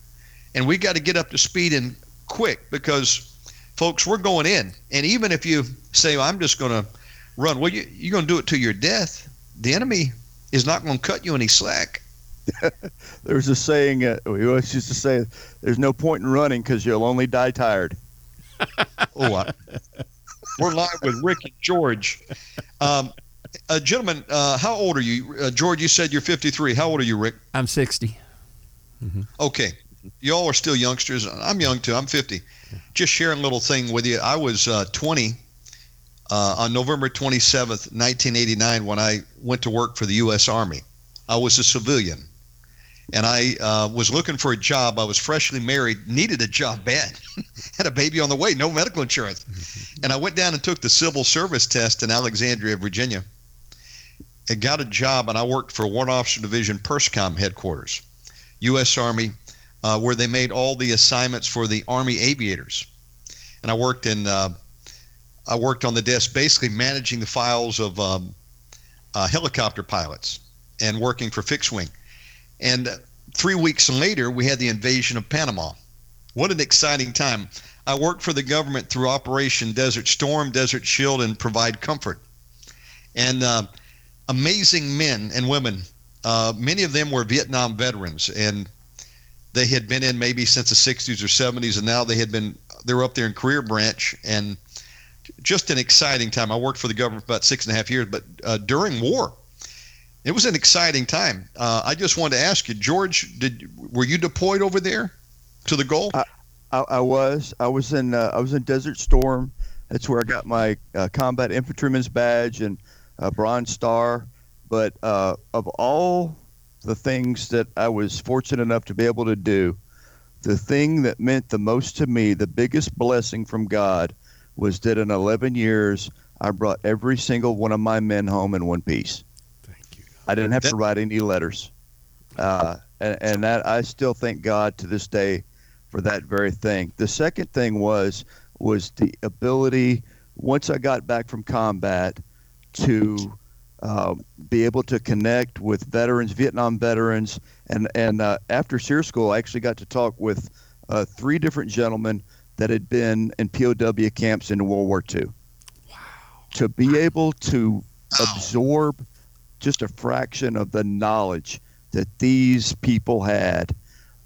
and we got to get up to speed and quick because, folks, we're going in. And even if you say, well, I'm just going to run, well, you, you're going to do it to your death. The enemy is not going to cut you any slack. There's a saying uh, we always used to say, "There's no point in running because you'll only die tired." oh, I, we're live with Rick and George. Um, uh, gentlemen, uh, how old are you? Uh, George, you said you're 53. How old are you, Rick? I'm 60. Mm-hmm. Okay. Y'all are still youngsters. I'm young too. I'm 50. Just sharing a little thing with you. I was uh, 20 uh, on November 27th, 1989, when I went to work for the U.S. Army. I was a civilian and I uh, was looking for a job. I was freshly married, needed a job bad, had a baby on the way, no medical insurance. Mm-hmm. And I went down and took the civil service test in Alexandria, Virginia. Got a job, and I worked for Warrant Officer Division PERSCOM headquarters, U.S. Army, uh, where they made all the assignments for the Army aviators. And I worked in, uh, I worked on the desk, basically managing the files of um, uh, helicopter pilots and working for fixed wing. And three weeks later, we had the invasion of Panama. What an exciting time. I worked for the government through Operation Desert Storm, Desert Shield, and Provide Comfort. And uh, amazing men and women. Uh, many of them were Vietnam veterans, and they had been in maybe since the 60s or 70s, and now they had been they were up there in career branch, and just an exciting time. I worked for the government for about six and a half years, but uh, during war, it was an exciting time. Uh, I just wanted to ask you, George, did were you deployed over there to the Gulf? I, I, I was. I was in. Uh, I was in Desert Storm. That's where I got my uh, combat infantryman's badge and Bronze Star. But uh, of all the things that I was fortunate enough to be able to do, the thing that meant the most to me, the biggest blessing from God, was that in 11 years I brought every single one of my men home in one piece. Thank you. I didn't have to write any letters, uh, and, and that I still thank God to this day for that very thing. The second thing was was the ability once I got back from combat to uh, be able to connect with veterans, Vietnam veterans, and and uh, after SERE School, I actually got to talk with uh, three different gentlemen that had been in POW camps in World War II. Wow! To be able to wow. absorb just a fraction of the knowledge that these people had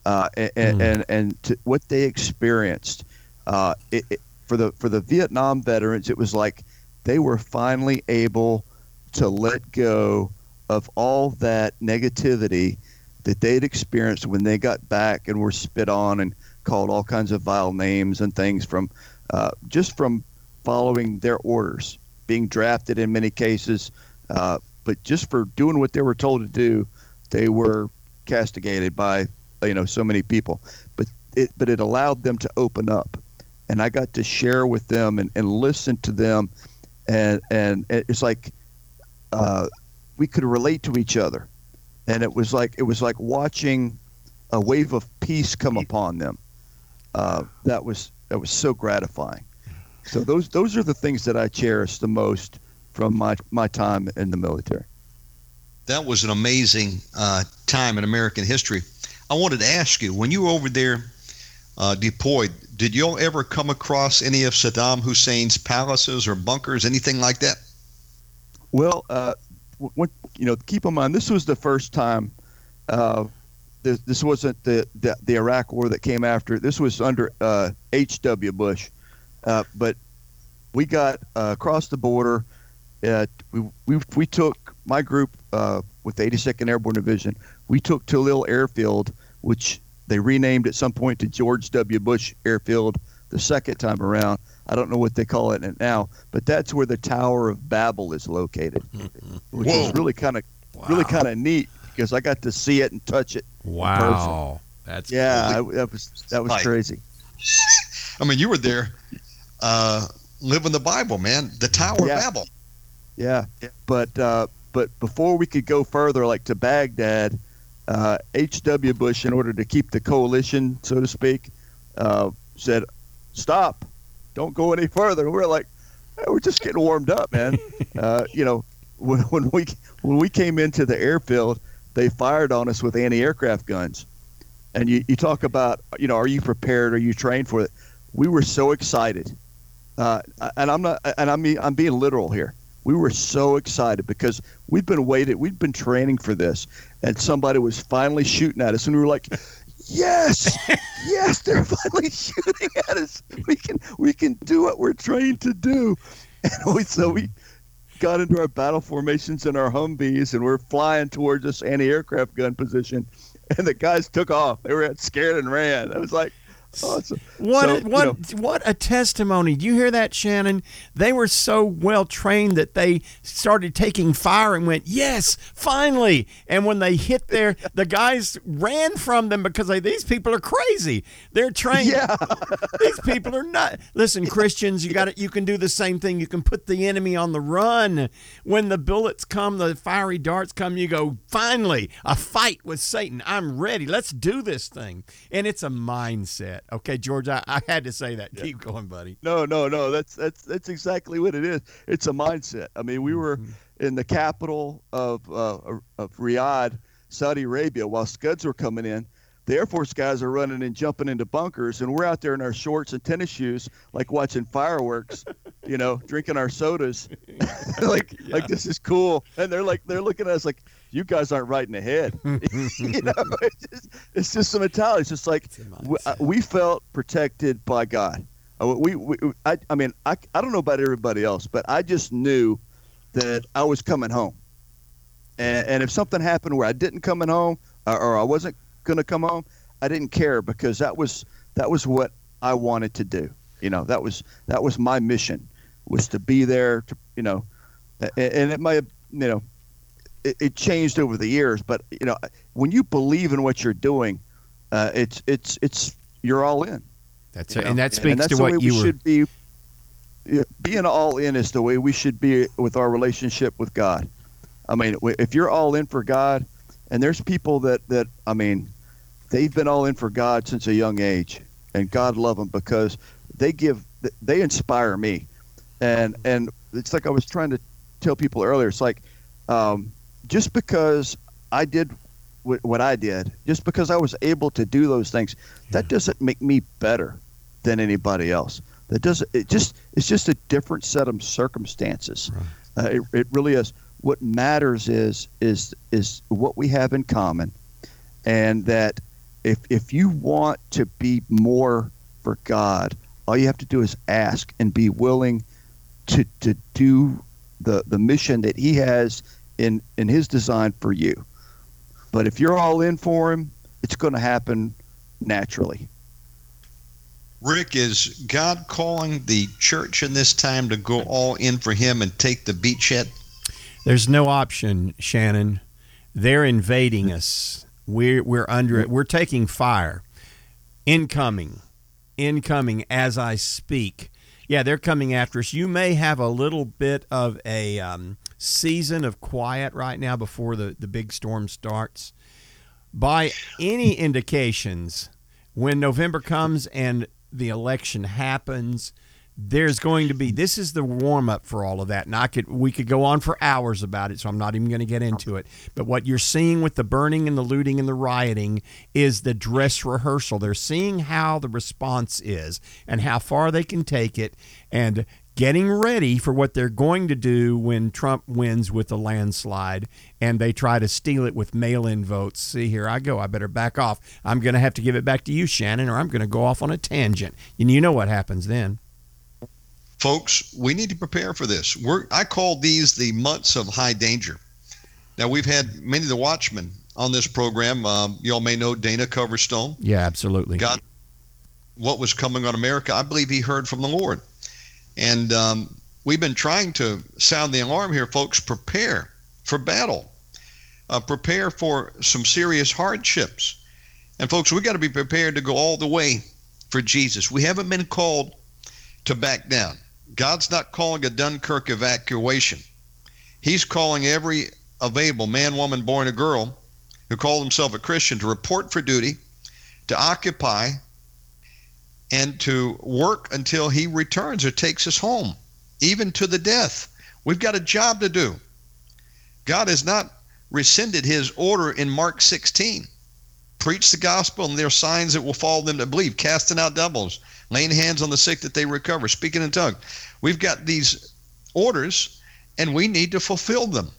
uh, and, mm. and, and to, what they experienced. Uh, it, it, for the for the Vietnam veterans, it was like they were finally able to let go of all that negativity that they'd experienced when they got back and were spit on and called all kinds of vile names and things from uh, just from following their orders, being drafted in many cases, uh, but just for doing what they were told to do, they were castigated by you know so many people. But it but it allowed them to open up, and I got to share with them and, and listen to them, and and it's like uh, we could relate to each other, and it was like it was like watching a wave of peace come upon them. Uh, that was that was so gratifying. So those those are the things that I cherish the most from my, my time in the military. That was an amazing uh, time in American history. I wanted to ask you when you were over there uh, deployed, did you all ever come across any of Saddam Hussein's palaces or bunkers, anything like that? Well, uh, you know, keep in mind, this was the first time. Uh, this, this wasn't the, the, the Iraq War that came after. This was under H.W. Uh, Bush, uh, but we got across the border uh, we, we, we took my group uh, with the 82nd Airborne Division. We took Tallil Airfield, which they renamed at some point to George W. Bush Airfield the second time around. I don't know what they call it now, but that's where the Tower of Babel is located, which Whoa. is really kind of wow. really kind of neat because I got to see it and touch it. Wow, that's yeah, I, that was that was crazy. I mean, you were there, uh, living the Bible, man. The Tower yeah. of Babel. Yeah, but uh, but before we could go further, like to Baghdad, H.W. Uh, Bush, in order to keep the coalition, so to speak, uh, said, stop, don't go any further. And we're like, hey, we're just getting warmed up, man. uh, you know, when, when we when we came into the airfield, they fired on us with anti-aircraft guns. And you, you talk about, you know, are you prepared? Are you trained for it? We were so excited, uh, and I'm not, and I'm I'm being literal here. We were so excited because we've been waiting, we've been training for this, and somebody was finally shooting at us, and we were like, "Yes, yes, they're finally shooting at us. We can we can do what we're trained to do." And we so we got into our battle formations and our Humvees, and we're flying towards this anti-aircraft gun position, and the guys took off. They were scared and ran. I was like, Oh, awesome. What So, a, you what know- what a testimony! Do you hear that, Shannon? They were so well trained that they started taking fire and went, "Yes, finally!" And when they hit there, the guys ran from them because they, these people are crazy. They're trained. Yeah. these people are not. Listen, Christians, you got it. You can do the same thing. You can put the enemy on the run. When the bullets come, the fiery darts come. You go, finally, a fight with Satan. I'm ready. Let's do this thing. And it's a mindset. Okay, George, I, I had to say that. Keep going, buddy. No, no, no. That's that's that's exactly what it is. It's a mindset. I mean, we were in the capital of uh, of Riyadh, Saudi Arabia, while Scuds were coming in. The Air Force guys are running and jumping into bunkers, and we're out there in our shorts and tennis shoes, like watching fireworks, you know, drinking our sodas, like like this is cool. And they're like they're looking at us like you guys aren't right in the head. you know, it's just, it's just some mentality. It's just like we, uh, mindset. we felt protected by God. Uh, We, we I, I mean, I, I don't know about everybody else, but I just knew that I was coming home. And, and if something happened where I didn't come home or, or I wasn't going to come home, I didn't care because that was that was what I wanted to do. You know, that was that was my mission was to be there to you know, and it might you know, it, it changed over the years, but you know, when you believe in what you're doing, uh, it's it's it's you're all in. That's it. And that speaks that's to the way what you we were. should be. Being all in is the way we should be with our relationship with God. I mean, if you're all in for God, and there's people that that I mean, they've been all in for God since a young age, and God love them because they give they inspire me, and and it's like I was trying to tell people earlier. It's like um, just because I did what, what I did, just because I was able to do those things, that doesn't make me better than anybody else. That doesn't. It just it's just a different set of circumstances. Uh, it, it really is. What matters is is is what we have in common, and that if if you want to be more for God, all you have to do is ask and be willing to to do the the mission that He has in in His design for you. But if you're all in for Him, it's going to happen naturally. Rick, is God calling the church in this time to go all in for Him and take the beachhead? There's no option, Shannon. They're invading us. We're we're under it. We're taking fire. Incoming. Incoming as I speak. Yeah, they're coming after us. You may have a little bit of a um, season of quiet right now before the, the big storm starts. By any indications, when November comes and the election happens, there's going to be this is the warm up for all of that and i could we could go on for hours about it so i'm not even going to get into it but what you're seeing with the burning and the looting and the rioting is the dress rehearsal they're seeing how the response is and how far they can take it and getting ready for what they're going to do when Trump wins with a landslide and they try to steal it with mail in votes. See, here I go. I better back off. I'm going to have to give it back to you, Shannon, or I'm going to go off on a tangent. And you know what happens then. Folks, we need to prepare for this. We're, I call these the months of high danger. Now, we've had many of the watchmen on this program. Um, you all may know Dana Coverstone. Yeah, absolutely. God, what was coming on America, I believe he heard from the Lord. And um, we've been trying to sound the alarm here, folks. Prepare for battle, uh, prepare for some serious hardships. And, folks, we've got to be prepared to go all the way for Jesus. We haven't been called to back down. God's not calling a Dunkirk evacuation. He's calling every available man, woman, boy, and a girl who call themselves a Christian to report for duty, to occupy, and to work until he returns or takes us home, even to the death. We've got a job to do. God has not rescinded his order in Mark 16. Preach the gospel, and there are signs that will follow them to believe, casting out devils, laying hands on the sick that they recover, speaking in tongues. We've got these orders, and we need to fulfill them.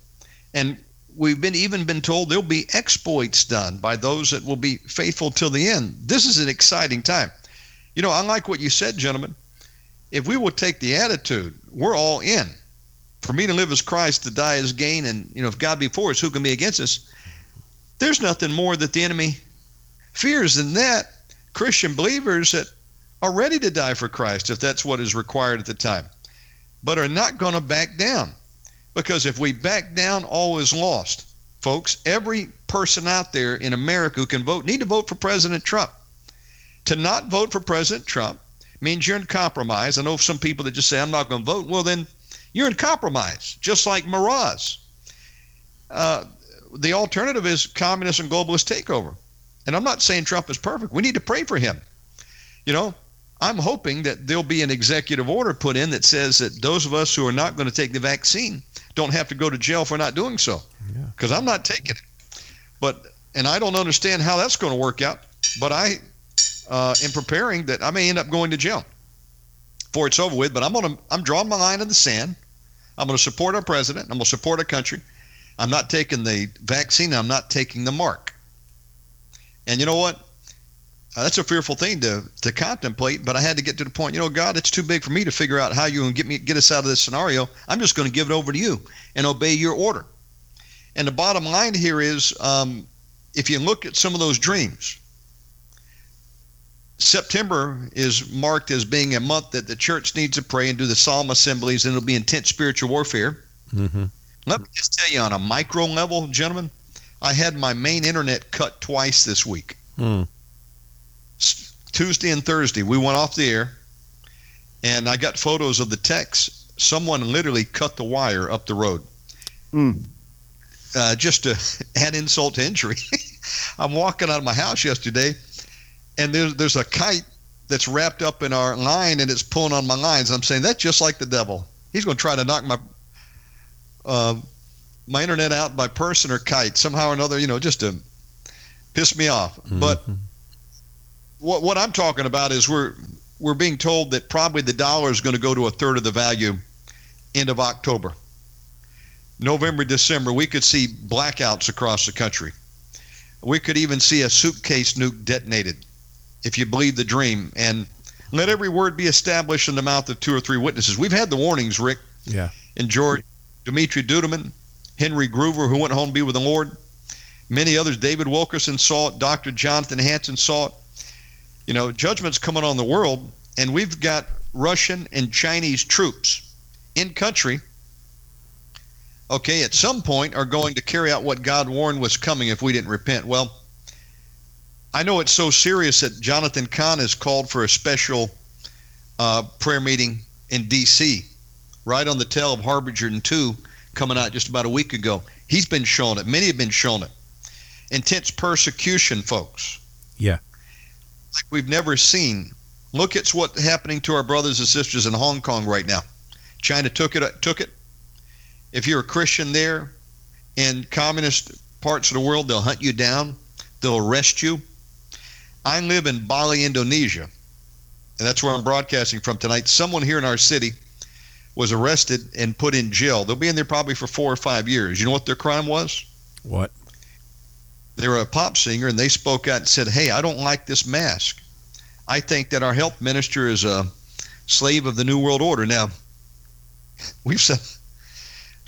And we've been even been told there'll be exploits done by those that will be faithful till the end. This is an exciting time. You know, unlike what you said, gentlemen, if we will take the attitude, we're all in. For me to live as Christ, to die as gain, and you know, if God be for us, who can be against us? There's nothing more that the enemy fears than that. Christian believers that are ready to die for Christ, if that's what is required at the time, but are not going to back down. Because if we back down, all is lost. Folks, every person out there in America who can vote need to vote for President Trump. To not vote for President Trump means you're in compromise. I know some people that just say, I'm not going to vote. Well, then you're in compromise, just like Meroz. Uh, the alternative is communist and globalist takeover. And I'm not saying Trump is perfect. We need to pray for him. You know, I'm hoping that there'll be an executive order put in that says that those of us who are not going to take the vaccine don't have to go to jail for not doing so. Because yeah. I'm not taking it. But and I don't understand how that's going to work out. But I uh, am preparing that I may end up going to jail before it's over with. But I'm to I'm drawing my line in the sand. I'm going to support our president. I'm going to support our country. I'm not taking the vaccine. I'm not taking the mark. And you know what? Uh, that's a fearful thing to to contemplate. But I had to get to the point. You know, God, it's too big for me to figure out how you can get me get us out of this scenario. I'm just going to give it over to you and obey your order. And the bottom line here is, um, if you look at some of those dreams, September is marked as being a month that the church needs to pray and do the solemn assemblies, and it'll be intense spiritual warfare. Mm-hmm. Let me just tell you on a micro level, gentlemen, I had my main internet cut twice this week. Mm. Tuesday and Thursday, we went off the air, and I got photos of the text. Someone literally cut the wire up the road. Mm. Uh, just to add insult to injury. I'm walking out of my house yesterday, and there's there's a kite that's wrapped up in our line, and it's pulling on my lines. I'm saying that's just like the devil. He's going to try to knock my uh, my internet out by person or kite somehow or another. You know, just to piss me off. Mm-hmm. But what what I'm talking about is we're we're being told that probably the dollar is going to go to a third of the value end of October. November, December, we could see blackouts across the country. We could even see a suitcase nuke detonated, if you believe the dream. And let every word be established in the mouth of two or three witnesses. We've had the warnings, Rick. Yeah. And George, Dumitru Duduman, Henry Gruver, who went home to be with the Lord. Many others, David Wilkerson saw it, Dr. Jonathan Hanson saw it. You know, judgment's coming on the world, and we've got Russian and Chinese troops in country, okay, at some point are going to carry out what God warned was coming if we didn't repent. Well, I know it's so serious that Jonathan Cahn has called for a special uh, prayer meeting in D.C., right on the tail of Harbinger and 2 coming out just about a week ago. He's been shown it. Many have been shown it. Intense persecution, folks. Yeah. Like we've never seen. Look at what's happening to our brothers and sisters in Hong Kong right now. China took it. Took it. If you're a Christian there, in communist parts of the world, they'll hunt you down. They'll arrest you. I live in Bali, Indonesia, and that's where I'm broadcasting from tonight. Someone here in our city was arrested and put in jail. They'll be in there probably for four or five years. You know what their crime was? What? They were a pop singer and they spoke out and said, Hey, I don't like this mask. I think that our health minister is a slave of the New World Order. Now, we've said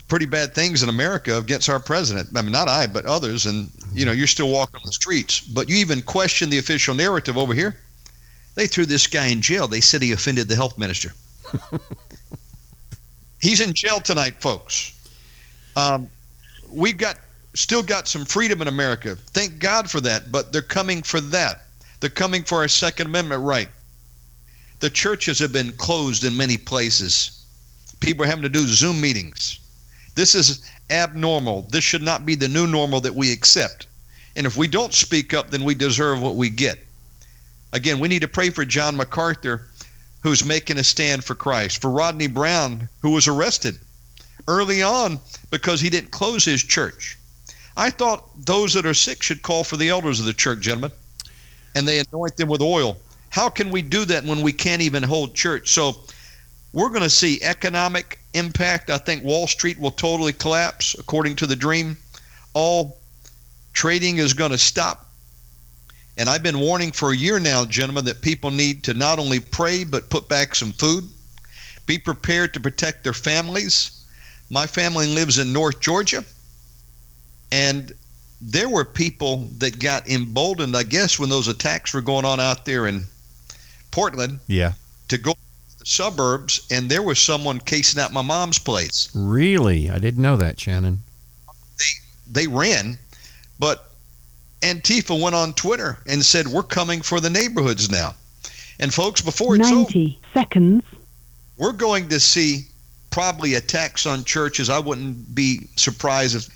pretty bad things in America against our president. I mean, not I, but others. And, you know, you're still walking on the streets. But you even question the official narrative over here. They threw this guy in jail. They said he offended the health minister. He's in jail tonight, folks. Um, we've got still got some freedom in America. Thank God for that. But they're coming for that. They're coming for our Second Amendment right. The churches have been closed in many places. People are having to do Zoom meetings. This is abnormal. This should not be the new normal that we accept. And if we don't speak up, then we deserve what we get. Again, we need to pray for John MacArthur, who's making a stand for Christ, for Rodney Browne, who was arrested early on because he didn't close his church. I thought those that are sick should call for the elders of the church, gentlemen, and they anoint them with oil. How can we do that when we can't even hold church? So we're going to see economic impact. I think Wall Street will totally collapse, according to the dream. All trading is going to stop. And I've been warning for a year now, gentlemen, that people need to not only pray, but put back some food. Be prepared to protect their families. My family lives in North Georgia. And there were people that got emboldened, I guess, when those attacks were going on out there in Portland. Yeah. To go to the suburbs, and there was someone casing out my mom's place. Really? I didn't know that, Shannon. They they ran, but Antifa went on Twitter and said, "We're coming for the neighborhoods now." And folks, before it's 90 over, seconds. we're going to see probably attacks on churches. I wouldn't be surprised if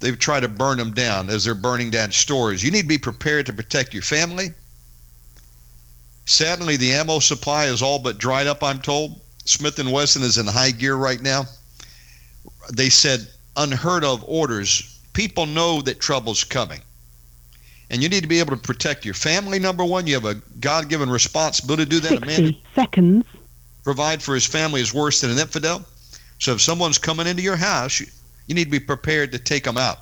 they try to burn them down as they're burning down stores. You need to be prepared to protect your family. Sadly, the ammo supply is all but dried up. I'm told Smith and Wesson is in high gear right now. They said unheard of orders. People know that trouble's coming. And you need to be able to protect your family, number one. You have a God given responsibility to do that. A man seconds. provide for his family is worse than an infidel. So if someone's coming into your house, you, need to be prepared to take them out.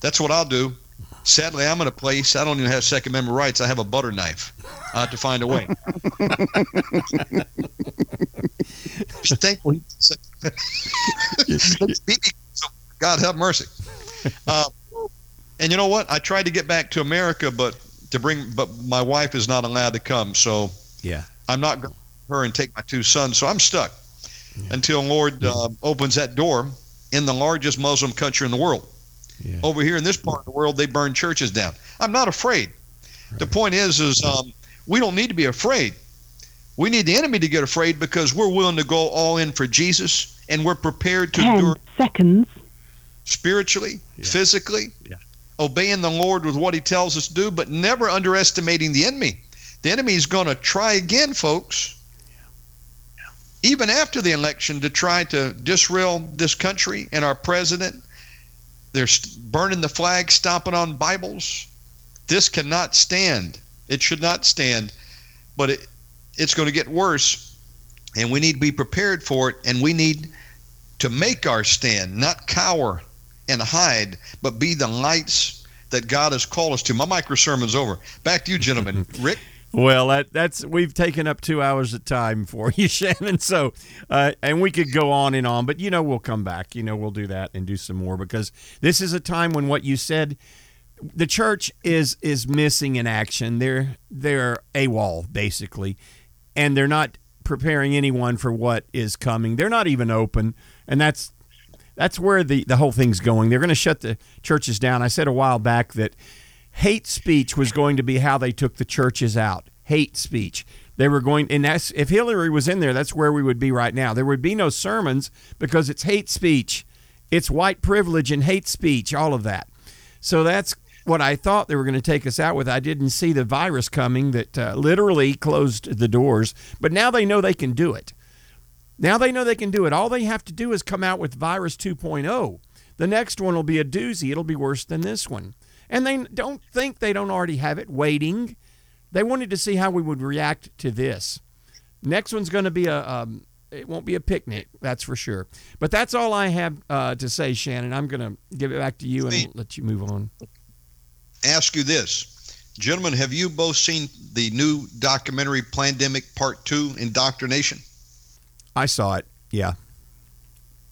That's what I'll do. Sadly, I'm in a place I don't even have Second Amendment rights. I have a butter knife. I have to find a way. God have mercy. Uh, and you know what? I tried to get back to America, but to bring, but my wife is not allowed to come. So Yeah. I'm not going to her and take my two sons. So I'm stuck until Lord uh, opens that door in the largest Muslim country in the world. Yeah. Over here in this part of the world, they burn churches down. I'm not afraid. The point is, is um, we don't need to be afraid. We need the enemy to get afraid because we're willing to go all in for Jesus and we're prepared to 10 endure seconds. spiritually, Yeah. physically, Yeah. obeying the Lord with what He tells us to do, but never underestimating the enemy. The enemy is going to try again, folks, even after the election, to try to disrail this country and our president. They're burning the flag, stomping on Bibles. This cannot stand. It should not stand, but it, it's going to get worse, and we need to be prepared for it, and we need to make our stand, not cower and hide, but be the lights that God has called us to. My micro sermon's over. Back to you, gentlemen. Rick? Well, that, that's we've taken up two hours of time for you, Shannon. So, uh, and we could go on and on, but you know we'll come back. You know we'll do that and do some more because this is a time when what you said, the church is is missing in action. They're they're AWOL basically, and they're not preparing anyone for what is coming. They're not even open, and that's that's where the the whole thing's going. They're going to shut the churches down. I said a while back that hate speech was going to be how they took the churches out. Hate speech. They were going, and that's if Hillary was in there, that's where we would be right now. There would be no sermons because it's hate speech, it's white privilege and hate speech, all of that. So that's what I thought they were going to take us out with. I didn't see the virus coming that uh, literally closed the doors, but now they know they can do it. Now they know they can do it. All they have to do is come out with virus 2.0. The next one will be a doozy. It'll be worse than this one. And they don't think they don't already have it waiting. They wanted to see how we would react to this. Next one's going to be a, um, it won't be a picnic, that's for sure. But that's all I have uh, to say, Shannon. I'm going to give it back to you and let you move on. Ask you this. Gentlemen, have you both seen the new documentary Pandemic Part 2 Indoctrination? I saw it. Yeah.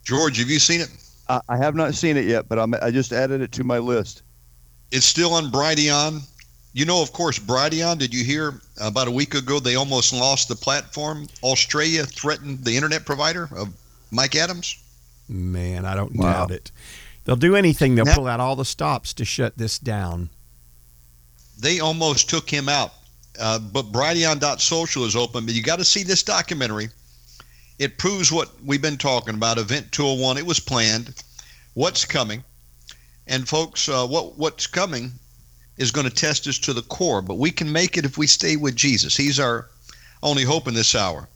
George, have you seen it? I, I have not seen it yet, but I'm, I just added it to my list. It's still on Brighteon. You know, of course, Brighteon, did you hear about a week ago they almost lost the platform? Australia threatened the internet provider of Mike Adams? Man, I don't Wow. doubt it. They'll do anything. They'll Now- pull out all the stops to shut this down. They almost took him out. Uh, but Brighteon.social is open, but you got to see this documentary. It proves what we've been talking about. Event 201, it was planned. What's coming? And folks, uh, what what's coming is going to test us to the core, but we can make it if we stay with Jesus. He's our only hope in this hour.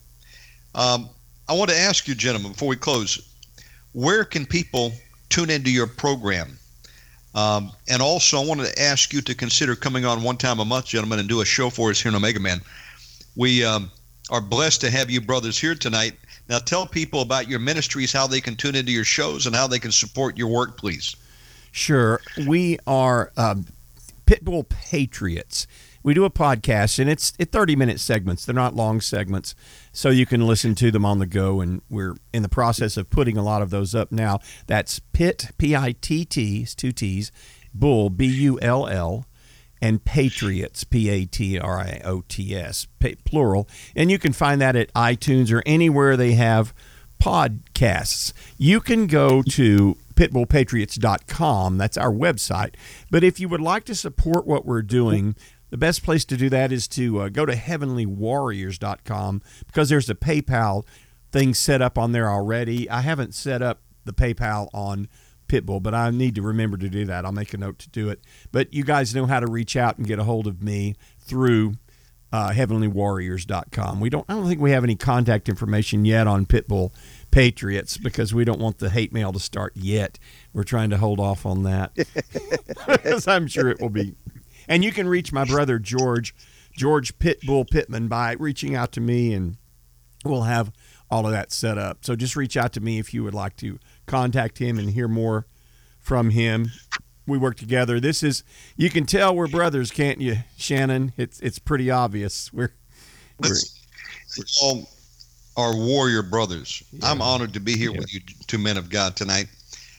Um, I want to ask you, gentlemen, before we close, where can people tune into your program? Um, and also, I wanted to ask you to consider coming on one time a month, gentlemen, and do a show for us here in Omega Man. We um, are blessed to have you brothers here tonight. Now, tell people about your ministries, how they can tune into your shows, and how they can support your work, please. Sure. We are um, Pitbull Patriots. We do a podcast, and it's 30 minute segments. They're not long segments, so you can listen to them on the go. And we're in the process of putting a lot of those up now. That's Pit, P I T T, two T's, Bull, B U L L, and Patriots, P A T R I O T S, plural. And you can find that at iTunes or anywhere they have podcasts. You can go to pitbullpatriots.com. That's our website. But if you would like to support what we're doing, the best place to do that is to uh, go to heavenlywarriors.com because there's a PayPal thing set up on there already. I haven't set up the PayPal on Pitbull, but I need to remember to do that. I'll make a note to do it. But you guys know how to reach out and get a hold of me through uh, heavenlywarriors.com. We don't. I don't think we have any contact information yet on Pitbull Patriots because we don't want the hate mail to start yet. We're trying to hold off on that because I'm sure it will be and you can reach my brother George, George Pitbull Pittman, by reaching out to me, and we'll have all of that set up. So just reach out to me if you would like to contact him and hear more from him. We work together. This is you can tell we're brothers, can't you, Shannon? It's it's pretty obvious. We're we're, we're all our warrior brothers. Yeah. I'm honored to be here yeah. with you, two men of God tonight.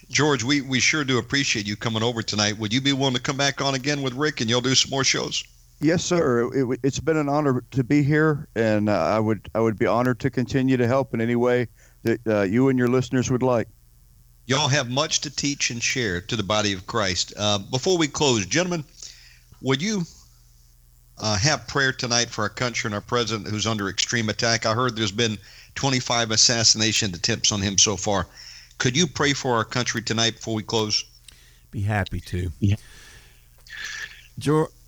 George, we, we sure do appreciate you coming over tonight. Would you be willing to come back on again with Rick and you'll do some more shows? Yes, sir. It, has been an honor to be here, and uh, I would I would be honored to continue to help in any way that uh, you and your listeners would like. Y'all have much to teach and share to the body of Christ. Uh, before we close, gentlemen, would you uh, have prayer tonight for our country and our president who's under extreme attack? I heard there's been 25 assassination attempts on him so far. Could you pray for our country tonight before we close? Be happy to. Yeah.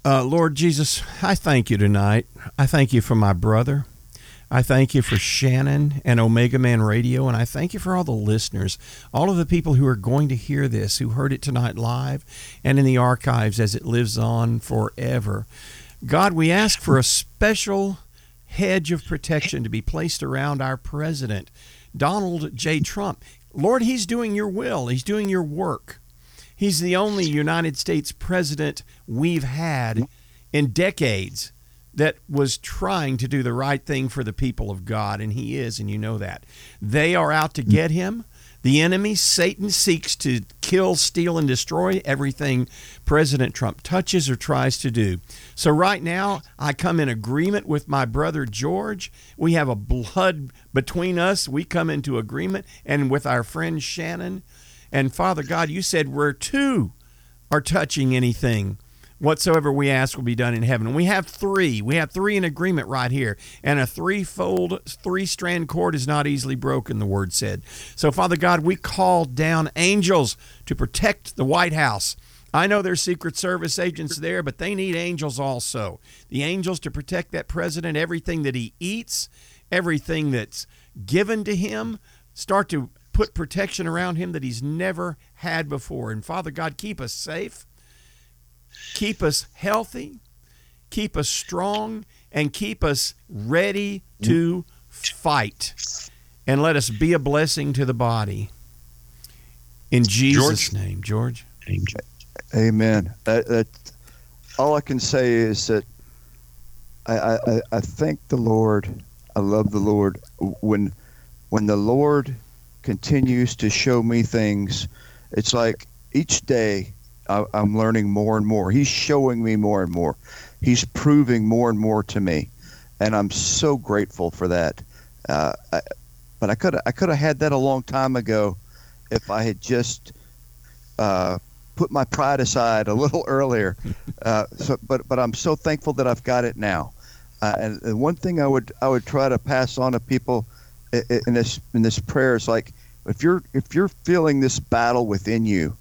Uh, Lord Jesus, I thank you tonight. I thank you for my brother. I thank you for Shannon and Omega Man Radio, and I thank you for all the listeners, all of the people who are going to hear this, who heard it tonight live and in the archives as it lives on forever. God, we ask for a special hedge of protection to be placed around our president, Donald J. Trump. Lord, He's doing your will, He's doing your work. He's the only United States president we've had in decades that was trying to do the right thing for the people of God, and He is, and you know that. They are out to get Him. The enemy, Satan, seeks to kill, steal, and destroy everything President Trump touches or tries to do. So, right now, I come in agreement with my brother George. We have a blood between us. We come into agreement, and with our friend Shannon. And Father God, you said where two are touching anything whatsoever we ask will be done in heaven. we have three. We have three in agreement right here. And a threefold, three strand cord is not easily broken, the word said. So, Father God, we call down angels to protect the White House. I know there's Secret Service agents there, but they need angels also. The angels to protect that president, everything that he eats, everything that's given to him, start to put protection around him that he's never had before. And Father God, keep us safe keep us healthy, keep us strong, and keep us ready to fight. And let us be a blessing to the body. In Jesus' George. name, George. Amen. That, that, all I can say is that I, I, I thank the Lord. I love the Lord. When when the Lord continues to show me things, it's like each day I, am learning more and more. He's showing me more and more. He's proving more and more to me, and I'm so grateful for that. Uh, I, but I could I could have had that a long time ago if I had just uh, put my pride aside a little earlier. Uh, so, but but I'm so thankful that I've got it now. Uh, and, and, one thing I would I would try to pass on to people in this in this prayer is like if you're if you're feeling this battle within you,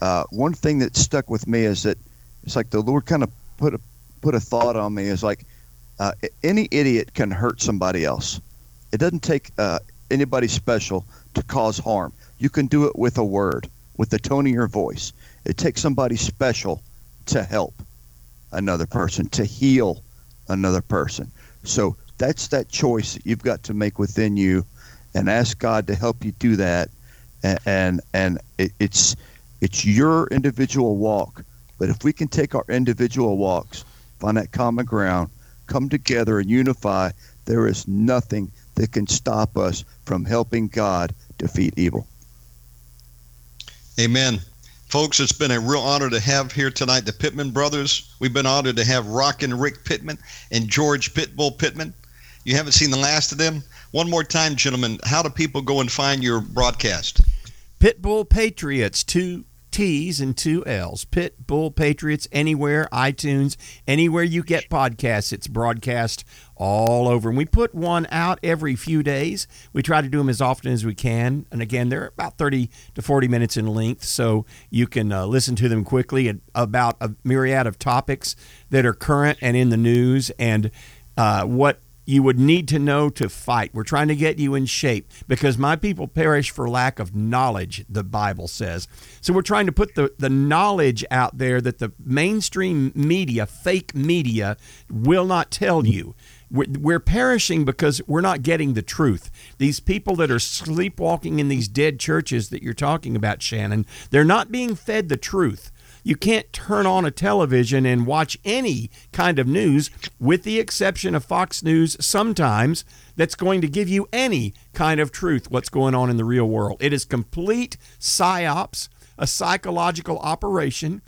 uh, one thing that stuck with me is that it's like the Lord kind of put a put a thought on me. Is like uh, any idiot can hurt somebody else. It doesn't take uh, anybody special to cause harm. You can do it with a word, with the tone of your voice. It takes somebody special to help another person, to heal another person. So that's that choice that you've got to make within you, and ask God to help you do that. And and, and it, it's it's your individual walk. But if we can take our individual walks, find that common ground, come together and unify, there is nothing that can stop us from helping God defeat evil. Amen. Folks, it's been a real honor to have here tonight the Pittman brothers. We've been honored to have Rockin' Rick Pittman and George Pitbull Pittman. You haven't seen the last of them? One more time, gentlemen, how do people go and find your broadcast? Pitbull Patriots, two T's and two L's. Pitbull Patriots, anywhere, iTunes, anywhere you get podcasts, it's broadcast all over. And we put one out every few days. We try to do them as often as we can. And again, they're about 30 to 40 minutes in length, so you can uh, listen to them quickly about a myriad of topics that are current and in the news and uh, what you would need to know to fight. We're trying to get you in shape because my people perish for lack of knowledge, the Bible says. So we're trying to put the, the knowledge out there that the mainstream media, fake media, will not tell you. We're, we're perishing because we're not getting the truth. These people that are sleepwalking in these dead churches that you're talking about, Shannon, they're not being fed the truth. You can't turn on a television and watch any kind of news, with the exception of Fox News sometimes, that's going to give you any kind of truth what's going on in the real world. It is complete psyops, a psychological operation,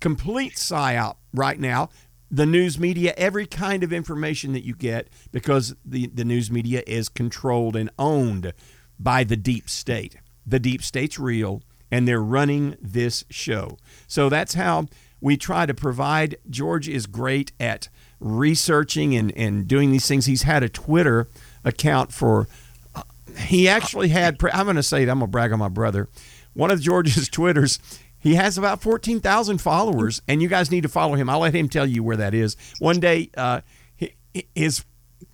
complete psyop right now. The news media, every kind of information that you get, because the, the news media is controlled and owned by the deep state. The deep state's real and they're running this show. So that's how we try to provide. George is great at researching and, and doing these things. He's had a Twitter account for, he actually had, I'm going to say I'm going to brag on my brother. One of George's Twitters, he has about 14,000 followers, and you guys need to follow him. I'll let him tell you where that is. One day, uh, his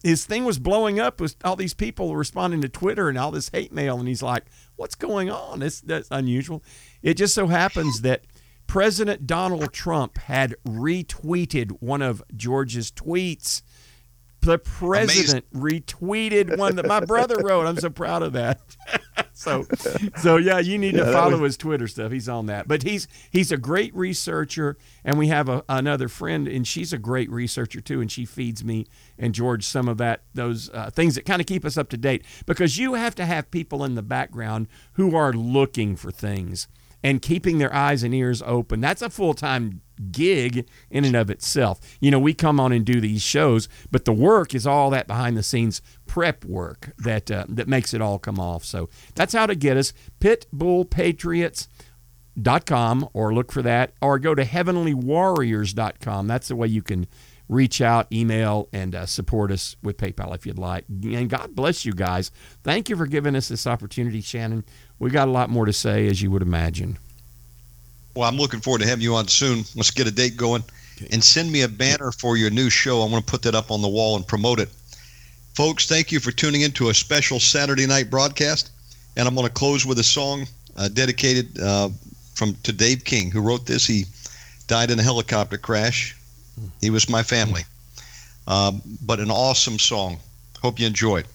his thing was blowing up with all these people responding to Twitter and all this hate mail, and he's like, what's going on? That's, that's unusual. It just so happens that President Donald Trump had retweeted one of George's tweets. The president Amazing. retweeted one that my brother wrote. I'm so proud of that. so, so yeah, you need yeah, to follow was... his Twitter stuff. He's on that. But he's he's a great researcher, and we have a, another friend, and she's a great researcher too, and she feeds me and George some of that those uh, things that kind of keep us up to date because you have to have people in the background who are looking for things and keeping their eyes and ears open. That's a full time gig in and of itself. You know, we come on and do these shows, but the work is all that behind the scenes prep work that uh, that makes it all come off. So that's how to get us. Pitbullpatriots.com or look for that or go to heavenlywarriors.com. That's the way you can reach out, email, and uh, support us with PayPal if you'd like. And God bless you guys. Thank you for giving us this opportunity, Shannon. We got a lot more to say, as you would imagine. Well, I'm looking forward to having you on soon. Let's get a date going. Okay. And send me a banner for your new show. I want to put that up on the wall and promote it. Folks, thank you for tuning in to a special Saturday night broadcast. And I'm going to close with a song uh, dedicated uh, from to Dave King, who wrote this. He died in a helicopter crash he was my family. Um, but an awesome song. Hope you enjoyed.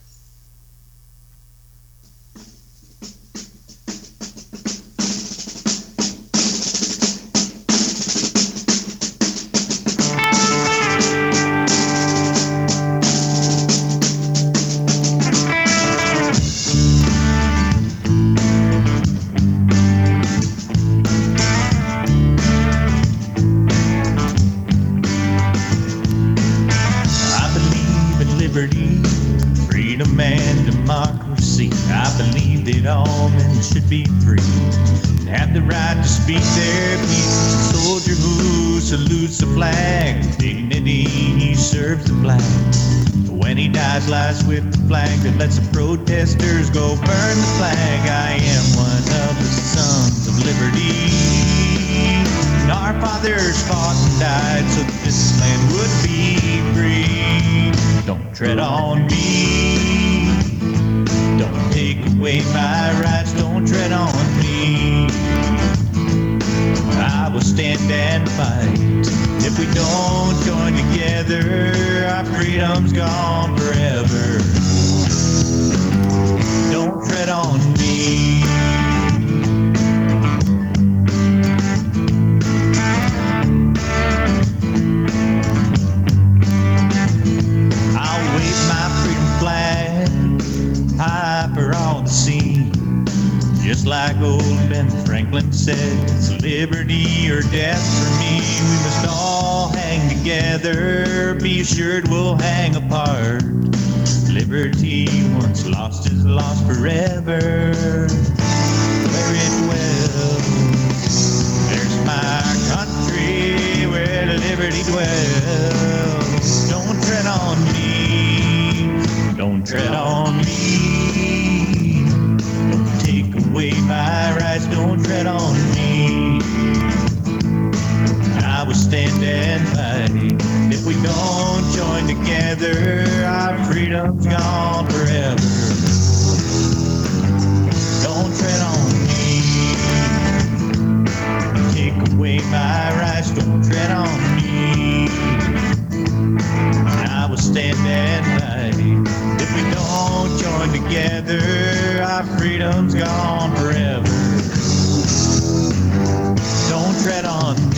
Stand and fight. If we don't join together, our freedom's gone forever. Don't tread on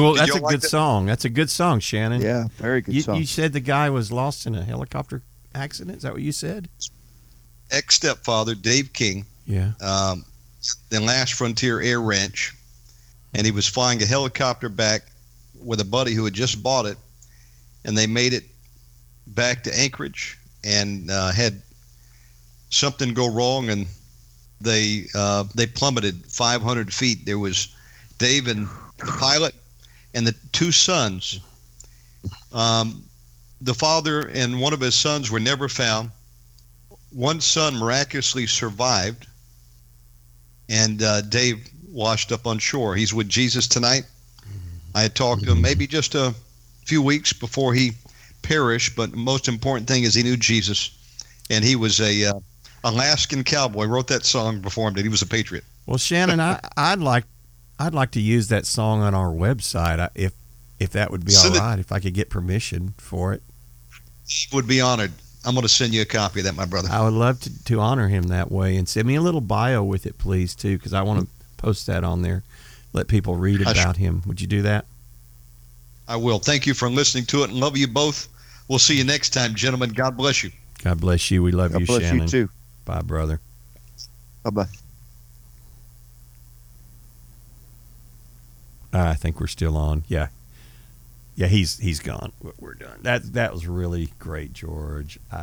cool. Did That's a like good that? song. That's a good song, Shannon. Yeah, very good You, song. you said the guy was lost in a helicopter accident. Is that what you said? Ex stepfather, Dave King, Yeah. um, the Last Frontier Air Ranch, and he was flying a helicopter back with a buddy who had just bought it, and they made it back to Anchorage and uh, had something go wrong, and they uh, they plummeted 500 feet. There was Dave and the pilot and the two sons. Um, the father and one of his sons were never found. One son miraculously survived, and uh, Dave washed up on shore. He's with Jesus tonight. I had talked to him maybe just a few weeks before he perished, but the most important thing is he knew Jesus, and he was a uh, Alaskan cowboy. Wrote that song him. That he was a patriot. Well, Shannon, I, I'd like I'd like to use that song on our website uh, if if that would be all Send right. If I could get permission for it, Would be honored. I'm going to send you a copy of that, my brother. I would love to, to honor him that way. And send me a little bio with it, please, too, because I want to post that on there. Let people read I sh- about him. Would you do that? I will. Thank you for listening to it, and love you both. We'll see you next time, gentlemen. God bless you. God bless you. We love God you, bless Shannon. you too. Bye, brother. Bye bye. I think we're still on. Yeah. Yeah, he's he's gone. We're done. That that was really great, George.